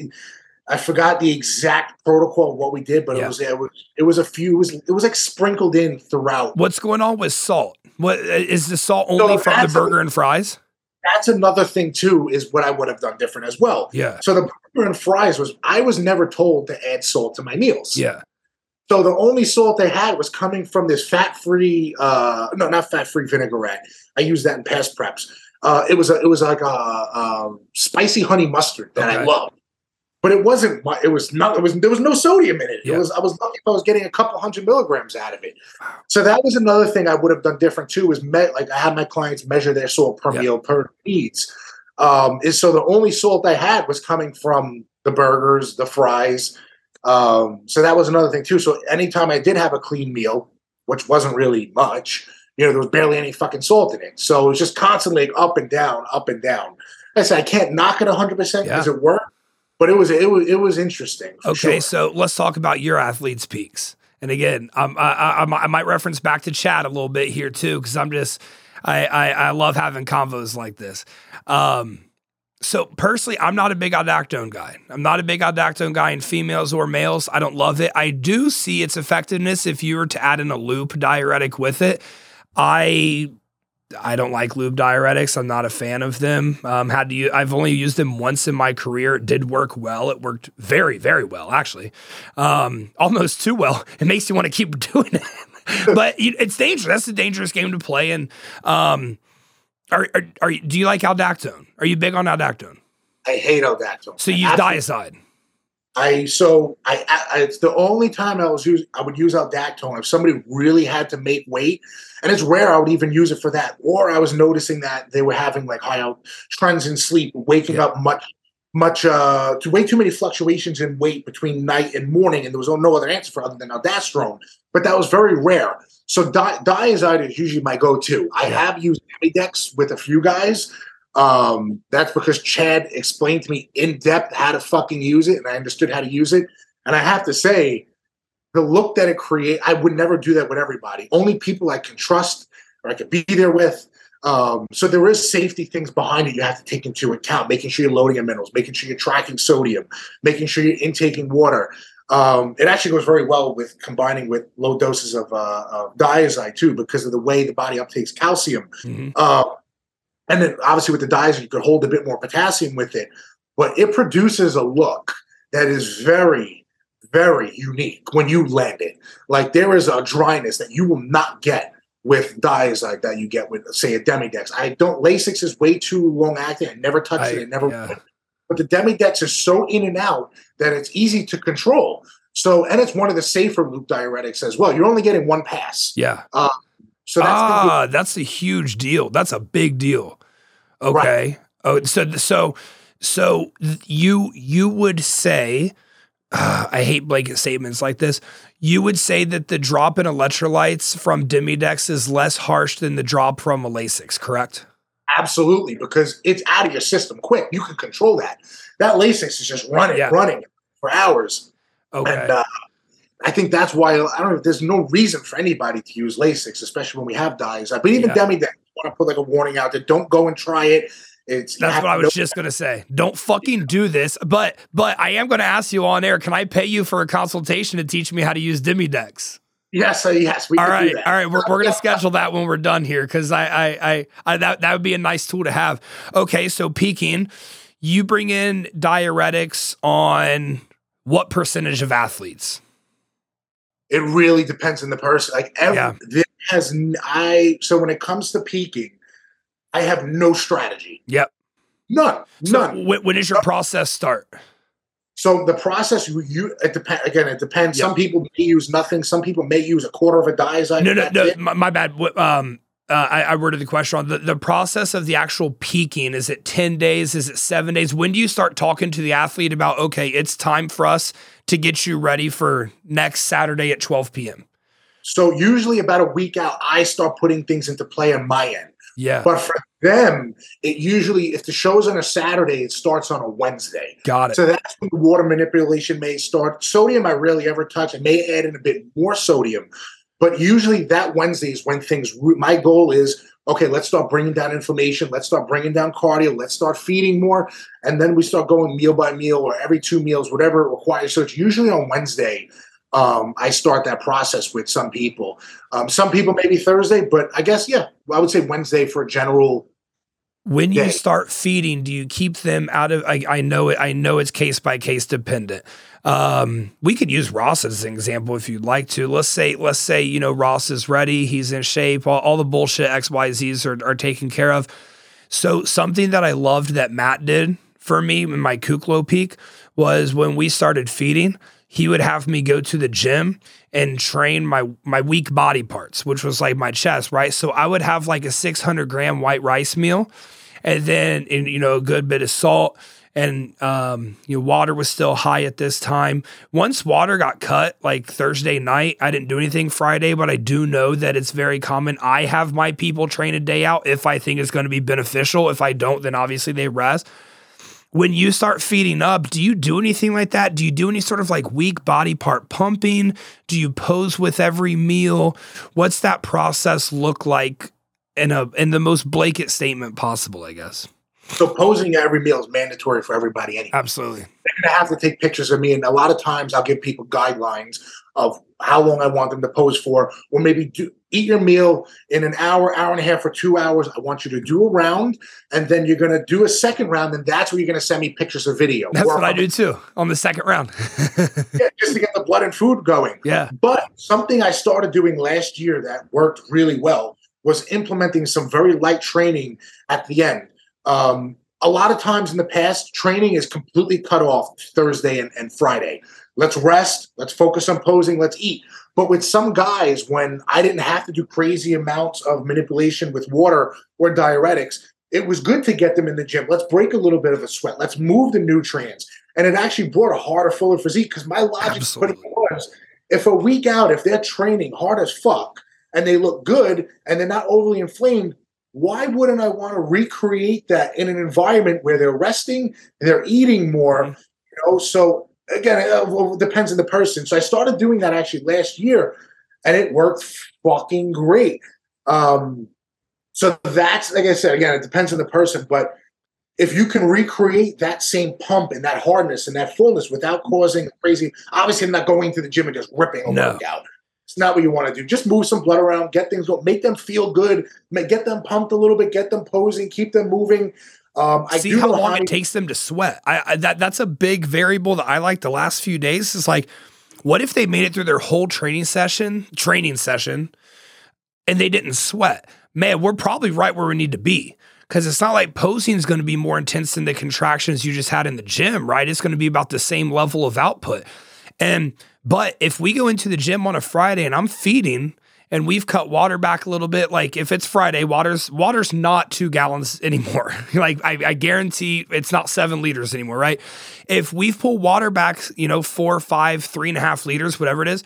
I forgot the exact protocol of what we did, but yeah. it was it was it was a few. It was it was like sprinkled in throughout. What's going on with salt? What is the salt only so from the burger and fries? That's another thing too. Is what I would have done different as well. Yeah. So the burger and fries was I was never told to add salt to my meals. Yeah. So the only salt they had was coming from this fat-free, uh, no, not fat-free vinaigrette. I used that in past preps. Uh, it was a, it was like a, a spicy honey mustard that okay. I love but it wasn't. It was not. It was there was no sodium in it. Yeah. It was. I was lucky if I was getting a couple hundred milligrams out of it. So that was another thing I would have done different too. Was met like I had my clients measure their salt per yeah. meal per needs. Um, is so the only salt I had was coming from the burgers, the fries. Um, so that was another thing too. So anytime I did have a clean meal, which wasn't really much, you know, there was barely any fucking salt in it. So it was just constantly up and down, up and down. I said I can't knock it 100 percent because it worked but it was it was it was interesting. Okay, sure. so let's talk about your athletes' peaks. And again, um, I, I, I, might reference back to Chad a little bit here too, because I'm just I, I, I love having convos like this. Um, so personally, I'm not a big aldactone guy. I'm not a big aldactone guy in females or males. I don't love it. I do see its effectiveness if you were to add in a loop diuretic with it. I I don't like loop diuretics. I'm not a fan of them. Um, had to use, I've only used them once in my career. It did work well. It worked very, very well, actually. Um, almost too well. It makes you want to keep doing it. but it's dangerous. That's a dangerous game to play. And um, are, are, are do you like aldactone? Are you big on aldactone? I hate aldactone. So you use Dyazide. I so I, I, it's the only time I was use I would use aldactone if somebody really had to make weight, and it's rare I would even use it for that. Or I was noticing that they were having like high out trends in sleep, waking yeah. up much much uh to way too many fluctuations in weight between night and morning, and there was no other answer for other than aldosterone. But that was very rare. So di- Dyazide is usually my go-to. I yeah. have used Demadex with a few guys, um, that's because Chad explained to me in depth how to fucking use it, and I understood how to use it. And I have to say, the look that it create, I would never do that with everybody. Only people I can trust or I can be there with. Um, so there is safety things behind it you have to take into account, making sure you're loading your minerals, making sure you're tracking sodium, making sure you're intaking water. Um, it actually goes very well with combining with low doses of, uh, of Dyazide too, because of the way the body uptakes calcium. Mm-hmm. Uh, and then obviously with the dyes, you could hold a bit more potassium with it, but it produces a look that is very, very unique when you land it. Like there is a dryness that you will not get with dyes like that you get with, say, a Demadex. I don't, Lasix is way too long acting. I never touch I, it. I never, yeah. but the Demadex is so in and out that it's easy to control. So, and it's one of the safer loop diuretics as well. You're only getting one pass. Yeah. Uh, so that's ah, that's a huge deal. That's a big deal. Okay. Right. Oh, so so so you you would say, uh, I hate blanket statements like this. You would say that the drop in electrolytes from Demadex is less harsh than the drop from a Lasix, correct? Absolutely, because it's out of your system quick. You can control that. That Lasix is just running, Yeah. running for hours. Okay. And uh, I think that's why I don't know. If there's no reason for anybody to use Lasix, especially when we have dyes. But even Yeah. Demi, I want to put like a warning out there: don't go and try it. It's That's what I was know- just gonna say. Don't fucking do this. But but I am gonna ask you on air. Can I pay you for a consultation to teach me how to use Demadex? Yes, uh, yes, we All can right, do that. all right. We're, we're gonna schedule that when we're done here because I, I I I that that would be a nice tool to have. Okay, so peaking, you bring in diuretics on what percentage of athletes? It really depends on the person. Like every, Yeah. has I so when it comes to peaking, I have no strategy. Yep. None. So None. when, when does your process start? So the process you, you it depends again. It depends. Yeah. Some people may use nothing. Some people may use a quarter of a Dyazide. No, no, no. My, my bad. Um, uh, I, I worded the question wrong. The, the process of the actual peaking is it ten days? Is it seven days? When do you start talking to the athlete about okay, it's time for us to get you ready for next Saturday at twelve p.m. So usually about a week out, I start putting things into play on my end. Yeah, But for them, it usually if the show's on a Saturday, it starts on a Wednesday. got it. So that's when the water manipulation may start. Sodium, I rarely ever touch. I may add in a bit more sodium, but usually that Wednesday is when things. My goal is okay. Let's start bringing down inflammation. Let's start bringing down cardio. Let's start feeding more, and then we start going meal by meal or every two meals, whatever it requires. So it's usually on Wednesday. Um, I start that process with some people. Um, some people maybe Thursday, but I guess yeah, I would say Wednesday for a general When you start feeding, do you keep them out of? I, I know it. I know it's case by case dependent. Um, we could use Ross as an example if you'd like to. Let's say, let's say you know Ross is ready. He's in shape. All, all the bullshit X Y Z's are, are taken care of. So something that I loved that Matt did for me in my Kuklo peak was when we started feeding, he would have me go to the gym and train my my weak body parts, which was like my chest, right? So I would have like a 600 gram white rice meal, and then and, you know a good bit of salt, and um, you know water was still high at this time. Once water got cut, like Thursday night, I didn't do anything Friday, but I do know that it's very common. I have my people train a day out if I think it's going to be beneficial. If I don't, then obviously they rest when you start feeding up, do you do anything like that? Do you do any sort of like weak body part pumping? Do you pose with every meal? What's that process look like in a in the most blanket statement possible, I guess? so posing at every meal is mandatory for everybody anyway. Absolutely. they're to have to take pictures of me. And a lot of times I'll give people guidelines of how long I want them to pose for, or maybe do, eat your meal in an hour, hour and a half, or two hours. I want you to do a round, and then you're going to do a second round, and that's where you're going to send me pictures of video. That's what I do too on the second round. yeah, just to get the blood and food going. yeah. But something I started doing last year that worked really well was implementing some very light training at the end. Um, a lot of times in the past, training is completely cut off Thursday and, and Friday. Let's rest, let's focus on posing, let's eat. But with some guys, when I didn't have to do crazy amounts of manipulation with water or diuretics, it was good to get them in the gym. Let's break a little bit of a sweat. Let's move the nutrients. And it actually brought a harder, fuller physique because my logic was if a week out, if they're training hard as fuck and they look good and they're not overly inflamed, why wouldn't I want to recreate that in an environment where they're resting, they're eating more, Mhm. you know? So again, it uh, depends on the person. So I started doing that actually last year, and it worked fucking great. Um, so that's like I said again, it depends on the person, but if you can recreate that same pump and that hardness and that fullness without causing crazy, obviously I'm not going to the gym and just ripping a No. workout. It's not what you want to do. Just move some blood around, get things going, make them feel good, get them pumped a little bit, get them posing, keep them moving. Um, I See how long it takes them to sweat. I, I that that's a big variable that I like the last few days. Is like, what if they made it through their whole training session, training session, and they didn't sweat? Man, we're probably right where we need to be. Because it's not like posing is going to be more intense than the contractions you just had in the gym, right? It's going to be about the same level of output. And but if we go into the gym on a Friday and I'm feeding and we've cut water back a little bit, like if it's Friday, water's water's not two gallons anymore. like I, I guarantee it's not seven liters anymore, right? If we've pulled water back, you know, four, five, three and a half liters, whatever it is,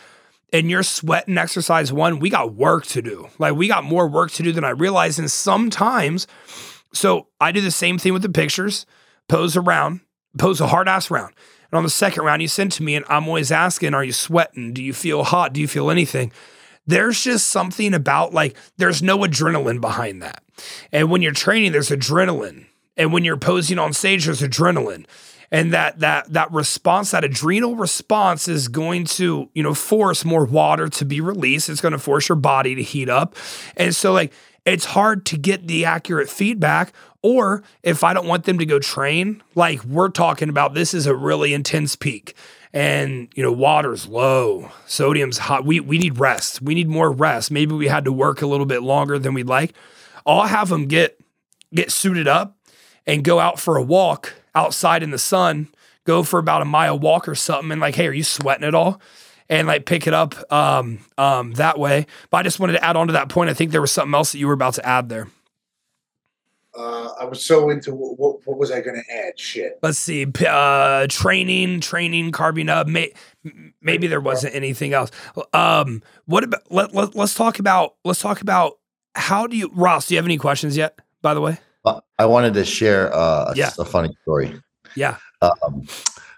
and you're sweating exercise one, we got work to do. Like we got more work to do than I realized. And sometimes So I do the same thing with the pictures, pose around, pose a hard ass round. And on the second round, you send to me, and I'm always asking, Are you sweating? Do you feel hot? Do you feel anything? There's just something about like, there's no adrenaline behind that. And when you're training, there's adrenaline. And when you're posing on stage, there's adrenaline. And that that that response, that adrenal response is going to, you know, force more water to be released. It's going to force your body to heat up. And so like it's hard to get the accurate feedback. Or if I don't want them to go train, like we're talking about, this is a really intense peak and you know water's low. Sodium's hot. We we need rest. We need more rest. Maybe we had to work a little bit longer than we'd like. I'll have them get get suited up and go out for a walk outside in the sun go for about a mile walk or something and like hey are you sweating at all? And like pick it up um, um, that way. But i just wanted to add on to that point. I think there was something else that you were about to add there uh, I was so into what, what was I going to add? Shit. let's see uh training training carving up may, maybe there wasn't anything else um what about let, let, let's talk about let's talk about how do you ross do you have any questions yet by the way Uh, I wanted to share uh, a, Yeah. a funny story. yeah Um,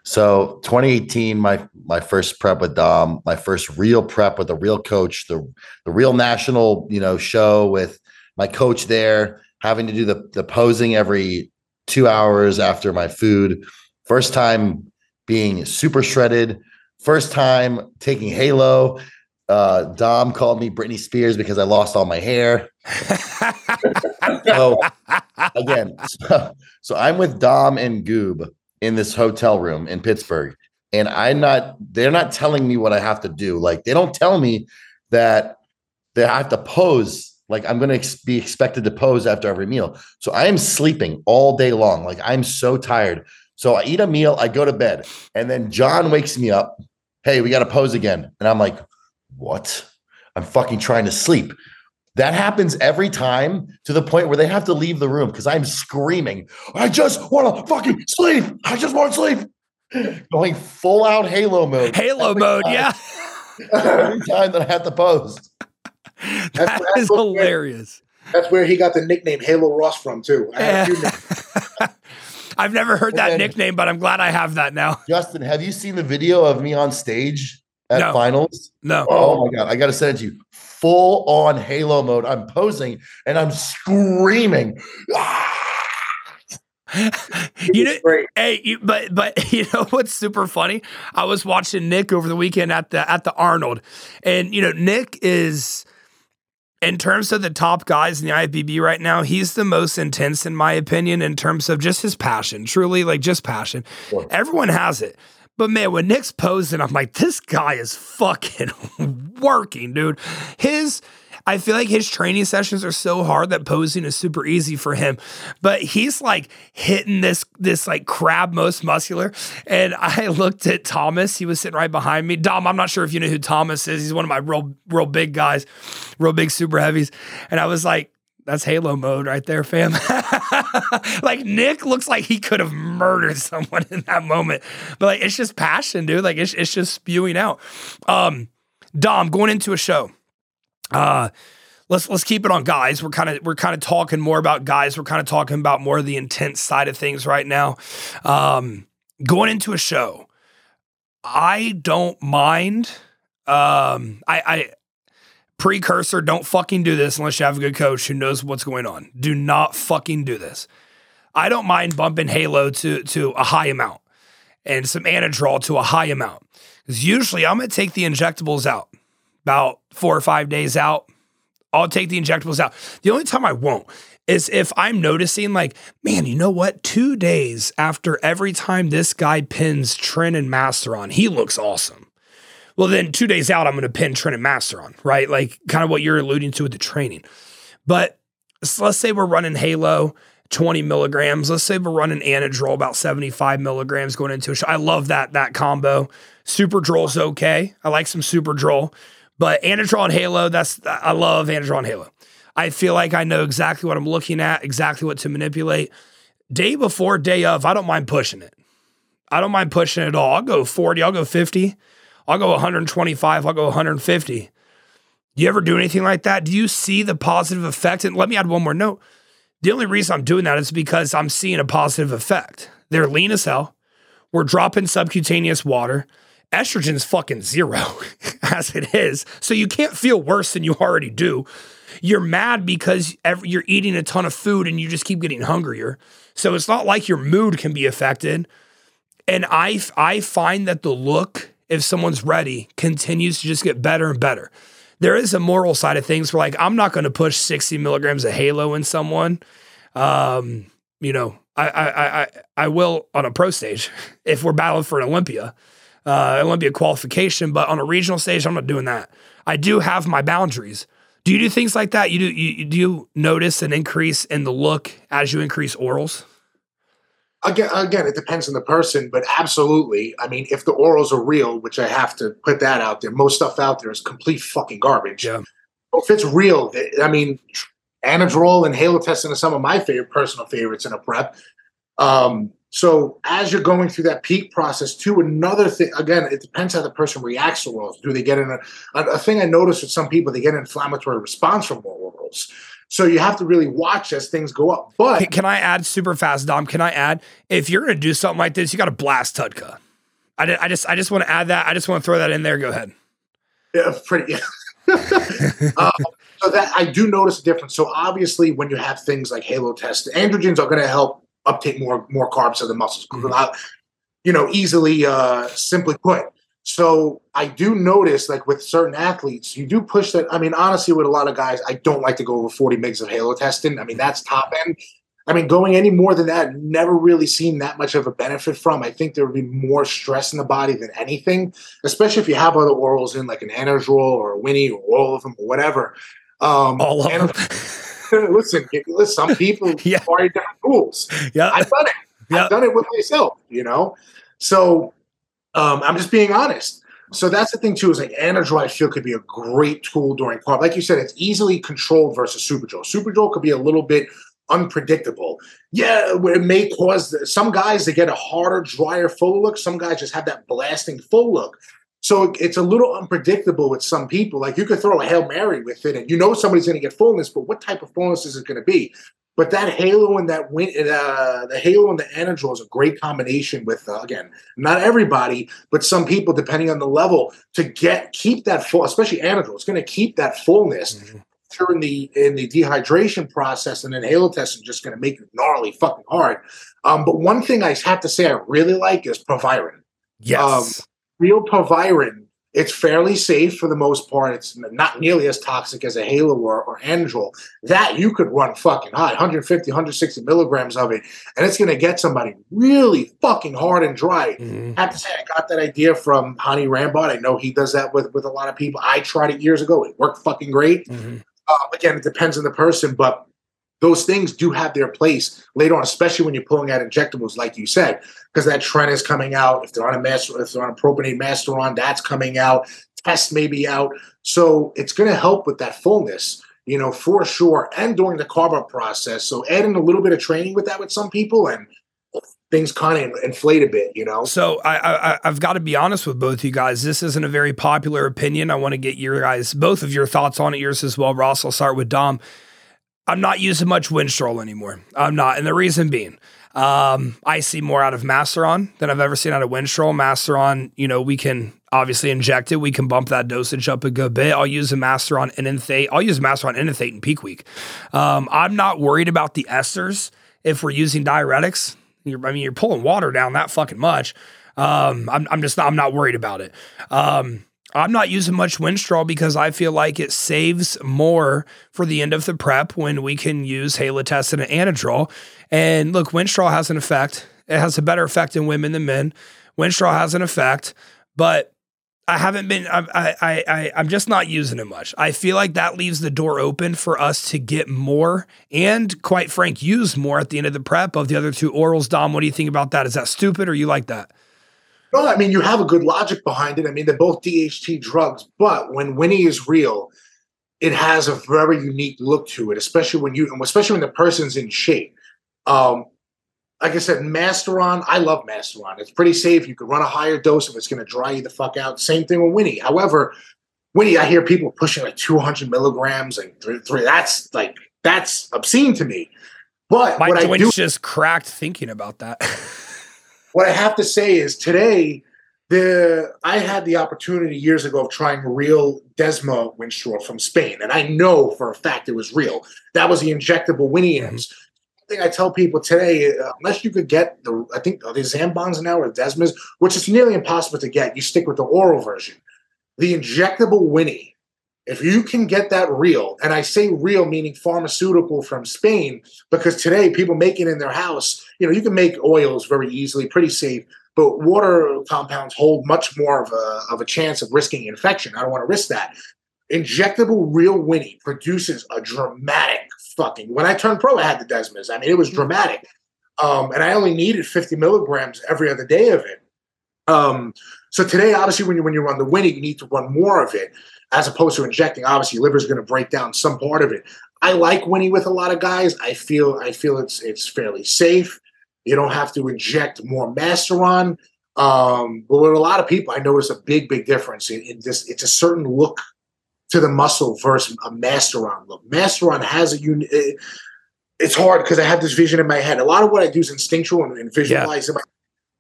so 2018, my my first prep with Dom, my first real prep with a real coach, the the real national you know show with my coach there, having to do the the posing every two hours after my food. First time being super shredded. First time taking Halo. Uh, Dom called me Britney Spears because I lost all my hair. So again, so, so I'm with Dom and Goob in this hotel room in Pittsburgh, and I'm not. They're not telling me what I have to do. Like they don't tell me that they have to pose. Like I'm going to ex- be expected to pose after every meal. So I am sleeping all day long. Like I'm so tired. So I eat a meal, I go to bed, and then John wakes me up. Hey, we got to pose again, and I'm like, what? I'm fucking trying to sleep. That happens every time to the point where they have to leave the room because I'm screaming, I just want to fucking sleep. I just want to sleep. Going full out Halo mode. halo mode time- yeah Every time that I have to post. That that's is what- hilarious That's where he got the nickname Halo Ross from too. I had a few nicknames. i've never heard that And then- nickname but i'm glad i have that now Justin, have you seen the video of me on stage at No. finals? no Oh, oh my God. I got to send it to you. Full on Halo mode. I'm posing and I'm screaming. You know Hey, you, but but you know what's super funny? I was watching Nick over the weekend at the at the Arnold, and you know Nick is in terms of the top guys in the IFBB right now. He's the most intense, in my opinion, in terms of just his passion. Truly, like just passion. Everyone has it. But man, when Nick's posing, I'm like, this guy is fucking working, dude. His, I feel like his training sessions are so hard that posing is super easy for him. But he's like hitting this, this like crab most muscular. And I looked at Thomas. He was sitting right behind me. Dom, I'm not sure if you know who Thomas is. He's one of my real, real big guys, real big super heavies. And I was like, that's Halo mode right there, fam. like Nick looks like he could have murdered someone in that moment, but like it's just passion, dude. Like it's it's just spewing out. Um, Dom, going into a show. Uh, let's let's keep it on guys. We're kind of we're kind of talking more about guys. We're kind of talking about more of the intense side of things right now. Um, going into a show, I don't mind. Um, I, I precursor, don't fucking do this unless you have a good coach who knows what's going on. Do not fucking do this. I don't mind bumping Halo to to a high amount and some Anadrol to a high amount. Because usually I'm gonna take the injectables out about four or five days out. I'll take the injectables out. The only time I won't is if I'm noticing, like, man, you know what? Two days after every time this guy pins Tren and Masteron, he looks awesome. Well, then two days out, I'm going to pin Tren and Masteron, right? Like kind of what you're alluding to with the training. But so let's say we're running Halo 20 milligrams. Let's say we're running Anadrol about 75 milligrams going into a show. I love that that combo. Super Drol's okay. I like some Super Drol, but Anadrol and Halo, that's I love Anadrol and Halo. I feel like I know exactly what I'm looking at, exactly what to manipulate. Day before, day of, I don't mind pushing it. I don't mind pushing it at all. I'll go 40, I'll go 50, I'll go 125, I'll go 150. Do you ever do anything like that? Do you see the positive effect? And let me add one more note. The only reason I'm doing that is because I'm seeing a positive effect. They're lean as hell. We're dropping subcutaneous water. Estrogen's fucking zero as it is. So you can't feel worse than you already do. You're mad because you're eating a ton of food and you just keep getting hungrier. So it's not like your mood can be affected. And I, I find that the look, if someone's ready, continues to just get better and better. There is a moral side of things where, like, I'm not going to push 60 milligrams of Halo in someone. Um, you know, I, I, I, I will on a pro stage if we're battling for an Olympia, uh, Olympia qualification. But on a regional stage, I'm not doing that. I do have my boundaries. Do you do things like that? You do you do you notice an increase in the look as you increase orals? Again, again, it depends on the person, but absolutely. I mean, if the orals are real, which I have to put that out there, most stuff out there is complete fucking garbage. Yeah. If it's real, I mean, Anadrol and Halotestin are some of my favorite personal favorites in a prep. Um, so as you're going through that peak process, too, another thing again, it depends how the person reacts to orals. Do they get in a, a, thing I noticed with some people, they get an inflammatory response from orals. So you have to really watch as things go up. But can, can I add super fast, Dom? Can I add if you're going to do something like this, you got to blast TUDCA. I, did, I just I just want to add that. I just want to throw that in there. Go ahead. Yeah, pretty. Yeah. um, so that I do notice a difference. So obviously, when you have things like Halotest, androgens are going to help uptake more more carbs to the muscles. Mm-hmm. You know, easily uh, simply put. So I do notice, like with certain athletes, you do push that. I mean, honestly, with a lot of guys, I don't like to go over 40 mgs of halotestin. I mean, that's top end. I mean, going any more than that, never really seen that much of a benefit from. I think there would be more stress in the body than anything, especially if you have other orals in, like an Anadrol or a Winnie or all of them or whatever. Um, all of them. listen, some people yeah. require different tools. Yeah, I've done it. I've done it with myself. You know, so um, I'm just being honest. So that's the thing too. Is like Anadrol, I feel could be a great tool during carb. Like you said, it's easily controlled versus Superdrol. Superdrol could be a little bit unpredictable. Yeah, it may cause some guys to get a harder, drier full look. Some guys just have that blasting full look. So it's a little unpredictable with some people. Like you could throw a Hail Mary with it and you know somebody's going to get fullness, but what type of fullness is it going to be? But that Halo and that win, uh, the Halo and the Anadrol is a great combination with, uh, again, not everybody, but some people, depending on the level, to get keep that full, especially Anadrol, it's going to keep that fullness. Mm-hmm during the in the dehydration process, and then Halotest is just going to make it gnarly fucking hard. Um, but one thing I have to say I really like is Proviron. Yes. Um, real Proviron, it's fairly safe for the most part. It's not nearly as toxic as a Halo or, or Anadrol. That you could run fucking high, 150, 160 milligrams of it, and it's going to get somebody really fucking hard and dry. Mm-hmm. I have to say, I got that idea from Hany Rambod. I know he does that with, with a lot of people. I tried it years ago. It worked fucking great. Mm-hmm. Uh, again, it depends on the person, but those things do have their place later on, especially when you're pulling out injectables, like you said, because that Tren is coming out. If they're on a master, if they're on a propionate Masteron, that's coming out. Test may be out, so it's going to help with that fullness, you know, for sure. And during the carb up process, so adding a little bit of training with that with some people, and things kind of inflate a bit, you know. So I, I I've got to be honest with both you guys. This isn't a very popular opinion. I want to get your guys both of your thoughts on it. Yours as well, Ross. I'll start with Dom. I'm not using much Winstrol anymore. I'm not. And the reason being, um, I see more out of Masteron than I've ever seen out of Winstrol. Masteron, you know, we can obviously inject it. We can bump that dosage up a good bit. I'll use a Masteron Enanthate. I'll use Masteron Enanthate in peak week. Um, I'm not worried about the esters if we're using diuretics. You're, I mean, you're pulling water down that fucking much. Um, I'm, I'm just not, I'm not worried about it. Um, I'm not using much Winstrol because I feel like it saves more for the end of the prep when we can use Halotest and Anadrol. And look, Winstrol has an effect. It has a better effect in women than men. Winstrol has an effect, but I haven't been. I, I, I, I'm just not using it much. I feel like that leaves the door open for us to get more and, quite frank, use more at the end of the prep of the other two orals. Dom, what do you think about that? Is that stupid or you like that? No, I mean you have a good logic behind it. I mean they're both DHT drugs, but when Winnie is real, it has a very unique look to it, especially when you, especially when the person's in shape. Um, like I said, Masteron, I love Masteron. It's pretty safe. You can run a higher dose if it's going to dry you the fuck out. Same thing with Winnie. However, Winnie, I hear people pushing like 200 milligrams and three, three. That's like that's obscene to me. But My what I do, just cracked thinking about that. what I have to say is today, the I had the opportunity years ago of trying real Desma Winstrol from Spain, and I know for a fact it was real. That was the injectable Winnie Mhm. M's. I tell people today, uh, unless you could get the, I think are they Zambons now or Desmas, which is nearly impossible to get. You stick with the oral version. The injectable Winnie, if you can get that real, and I say real meaning pharmaceutical from Spain, because today people make it in their house. You know, you can make oils very easily, pretty safe, but water compounds hold much more of a, of a chance of risking infection. I don't want to risk that. Injectable real Winnie produces a dramatic fucking. When I turned pro, I had the Desmas. I mean, it was dramatic. Um, and I only needed 50 milligrams every other day of it. Um, so today, obviously, when you when you run the Winnie, you need to run more of it as opposed to injecting. Obviously, your liver's going to break down some part of it. I like Winnie with a lot of guys. I feel I feel it's it's fairly safe. You don't have to inject more Masteron. Um, but with a lot of people, I notice a big, big difference in, in this. It's a certain look to the muscle versus a Masteron look. Masteron has a unit. It's hard because I have this vision in my head. A lot of what I do is instinctual and, and visualize in my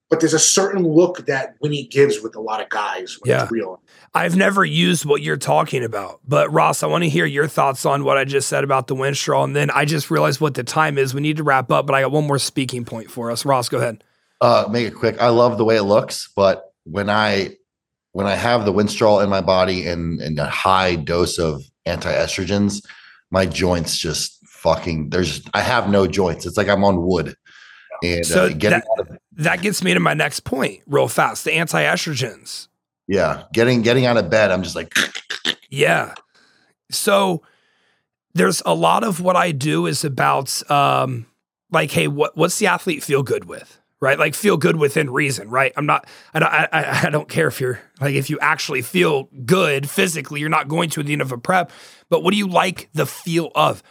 but there's a certain look that Winnie gives with a lot of guys when Yeah. it's real. I've never used what you're talking about, but Ross, I want to hear your thoughts on what I just said about the Winstrol. And then I just realized what the time is. We need to wrap up, but I got one more speaking point for us. Ross, go ahead. Uh, make it quick. I love the way it looks, but when I when I have the Winstrol in my body and and a high dose of anti-estrogens, my joints just fucking. There's I have no joints. It's like I'm on wood. And So uh, getting that- out of, That gets me to my next point real fast the anti estrogens. yeah, getting getting out of bed, I'm just like Yeah. So there's a lot of what I do is about um like, hey, what what's the athlete feel good with? Right? Like feel good within reason, right? I'm not I don't I, I- I don't care if you're like if you actually feel good physically, you're not going to at the end of a prep, but what do you like the feel of?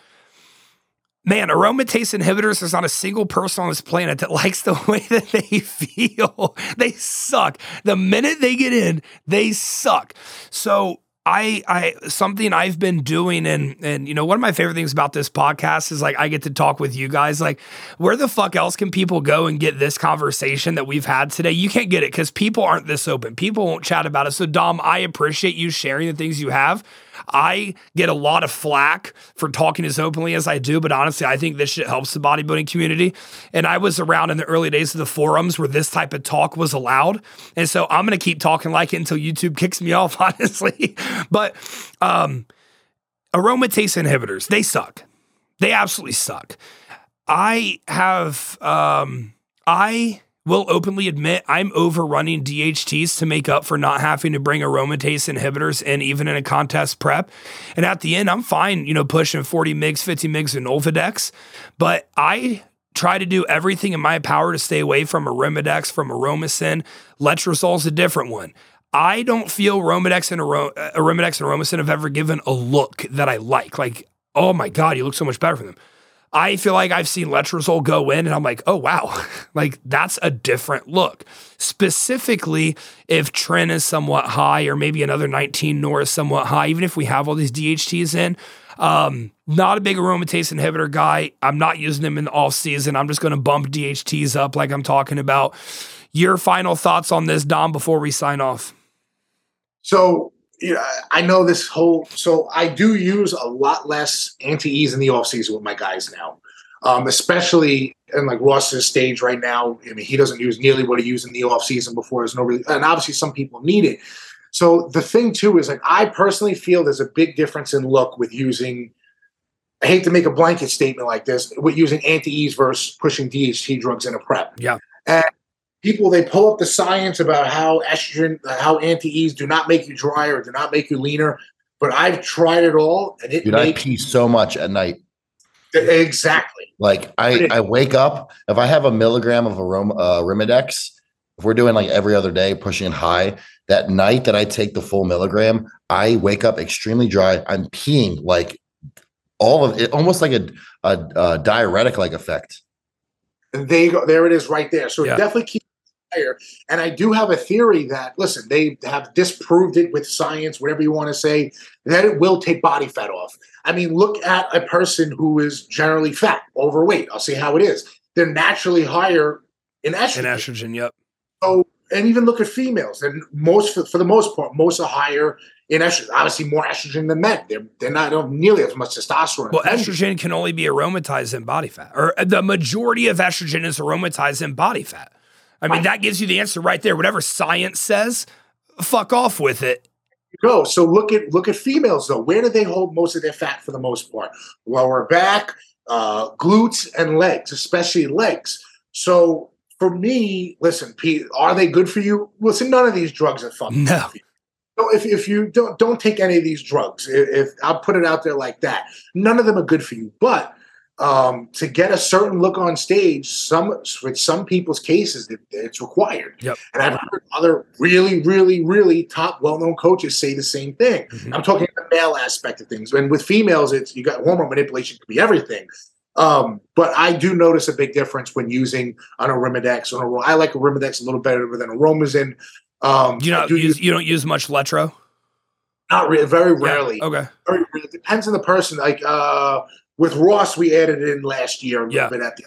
Man, aromatase inhibitors, there's not a single person on this planet that likes the way that they feel. They suck. The minute they get in, they suck. So I I something I've been doing and and you know one of my favorite things about this podcast is like I get to talk with you guys like where the fuck else can people go and get this conversation that we've had today you can't get it cuz people aren't this open people won't chat about it so Dom I appreciate you sharing the things you have I get a lot of flack for talking as openly as I do, but honestly, I think this shit helps the bodybuilding community. And I was around in the early days of the forums where this type of talk was allowed. And so I'm going to keep talking like it until YouTube kicks me off, honestly. But um, aromatase inhibitors, they suck. They absolutely suck. I have, um, I will openly admit I'm overrunning DHTs to make up for not having to bring aromatase inhibitors in even in a contest prep. And at the end, I'm fine, you know, pushing 40 mgs, 50 mgs in Olvadex, but I try to do everything in my power to stay away from Arimidex, from Aromasin. Letrozole's a different one. I don't feel Romidex and Aro- uh, Arimidex and Aromasin have ever given a look that I like. Like, oh my God, you look so much better from them. I feel like I've seen Letrozole go in and I'm like, oh wow, like that's a different look. Specifically, if Tren is somewhat high or maybe another 19 Nor is somewhat high, even if we have all these DHTs in, um, not a big aromatase inhibitor guy. I'm not using them in the off season. I'm just going to bump DHTs up like I'm talking about. Your final thoughts on this, Dom, before we sign off? So you know, I know this whole. So I do use a lot less anti E's in the off season with my guys now, um, especially in like Ross's stage right now. I mean, he doesn't use nearly what he used in the off season before. There's no really, and obviously some people need it. So the thing too is like I personally feel there's a big difference in look with using. I hate to make a blanket statement like this with using anti E's versus pushing DHT drugs in a prep. Yeah. And people they pull up the science about how estrogen, how anti E's do not make you drier, do not make you leaner. But I've tried it all, and it dude, I makes pee so much at night. exactly. Like I, I wake up if I have a milligram of aroma, uh, Rimidex. If we're doing like every other day, pushing it high, that night that I take the full milligram, I wake up extremely dry. I'm peeing like all of it, almost like a, a, a diuretic like effect. And there you go. There it is, right there. So Yeah. definitely keeps higher. And I do have a theory that, listen, they have disproved it with science, whatever you want to say, that it will take body fat off. I mean, look at a person who is generally fat, overweight. I'll see how it is. They're naturally higher in estrogen. In estrogen, yep. So, and even look at females. And most, for, for the most part, most are higher in estrogen. Obviously, more estrogen than men. They're they're not don't nearly as much testosterone. Well, estrogen can only be aromatized in body fat, or uh, the majority of estrogen is aromatized in body fat. I mean, that gives you the answer right there. Whatever science says, fuck off with it. Go. So look at look at females though. Where do they hold most of their fat for the most part? Lower back, uh, glutes, and legs, especially legs. So for me, listen, Pete, are they good for you? Listen, none of these drugs are fucking no. So if, if you don't don't take any of these drugs, if, if, I'll put it out there like that, none of them are good for you. But um, to get a certain look on stage, some with some people's cases, it, it's required. Yep. And I've heard other really, really, really top well-known coaches say the same thing. Mm-hmm. I'm talking the male aspect of things, and with females, it's you got hormone manipulation could be everything. Um, but I do notice a big difference when using an Arimidex. On a, I like Arimidex a little better than Aromasin. Um, you know, do use, you don't use much Letro. Not really, very rarely. Yeah, okay. Very, it depends on the person. Like uh, with Ross, we added it in last year a little yeah. bit at the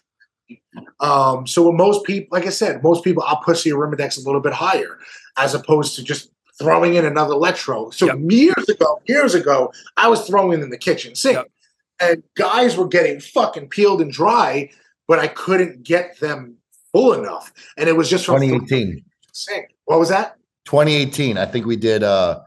um, so with most people, like I said, most people I'll push the Arimidex a little bit higher as opposed to just throwing in another Letro. So yep. years ago, years ago, I was throwing in the kitchen sink. Yep. And guys were getting fucking peeled and dry, but I couldn't get them full enough. And it was just from 2018. Sink. What was that? 2018. I think we did uh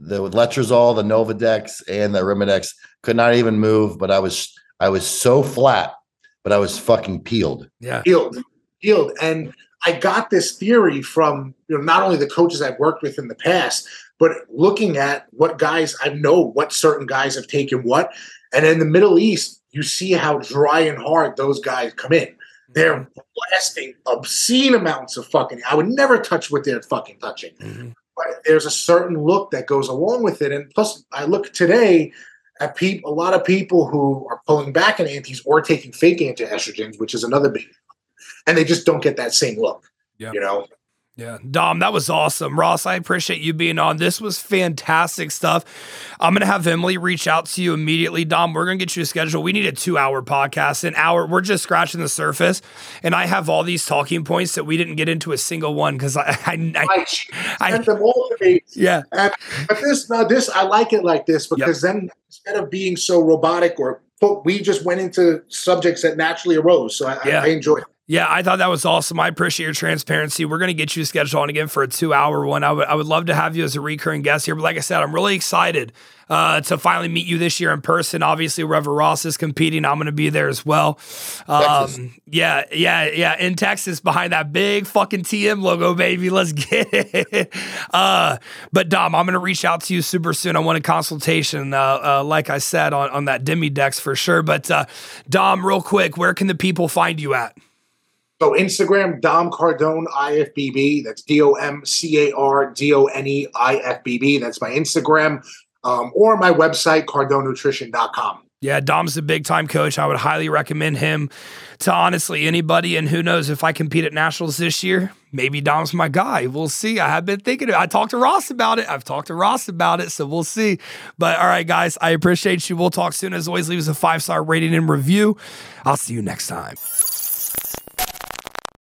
the with Letrozole, the Novadex, and the Arimidex. Could not even move, but I was I was so flat, but I was fucking peeled. Yeah, peeled, peeled, and I got this theory from you know not only the coaches I've worked with in the past, but looking at what guys I know what certain guys have taken what, and in the Middle East, you see how dry and hard those guys come in. They're blasting obscene amounts of fucking. I would never touch what they're fucking touching. Mm-hmm. But there's a certain look that goes along with it. And plus, I look today at people, a lot of people who are pulling back in antis or taking fake anti-estrogens, which is another big, and they just don't get that same look. Yeah. You know, yeah, Dom, that was awesome. Ross, I appreciate you being on. This was fantastic stuff. I'm gonna have Emily reach out to you immediately. Dom, we're gonna get you a schedule. We need a two-hour podcast. An hour, we're just scratching the surface, and I have all these talking points that we didn't get into a single one because I, I, I, I, I them all to me. Yeah, and, but this, now this, I like it like this because yep. then instead of being so robotic or we just went into subjects that naturally arose. So I, yeah. I enjoy it. Yeah, I thought that was awesome. I appreciate your transparency. We're going to get you scheduled on again for a two hour one. I would, I would love to have you as a recurring guest here. But like I said, I'm really excited uh, to finally meet you this year in person. Obviously, Rever Ross is competing. I'm going to be there as well. Um, yeah, yeah, yeah. In Texas, behind that big fucking TM logo, baby. Let's get it. Uh, but Dom, I'm going to reach out to you super soon. I want a consultation, uh, uh like I said, on, on that Demadex for sure. But uh, Dom, real quick, where can the people find you at? So Instagram, Dom Cardone IFBB. That's D O M C A R D O N E I F B B. That's my Instagram. Um, or my website, cardonenutrition.com. Yeah, Dom's a big time coach. I would highly recommend him to honestly anybody. And who knows if I compete at nationals this year, maybe Dom's my guy. We'll see. I have been thinking. I talked to Ross about it. I've talked to Ross about it, so we'll see. But all right, guys, I appreciate you. We'll talk soon. As always, leave us a five star rating and review. I'll see you next time.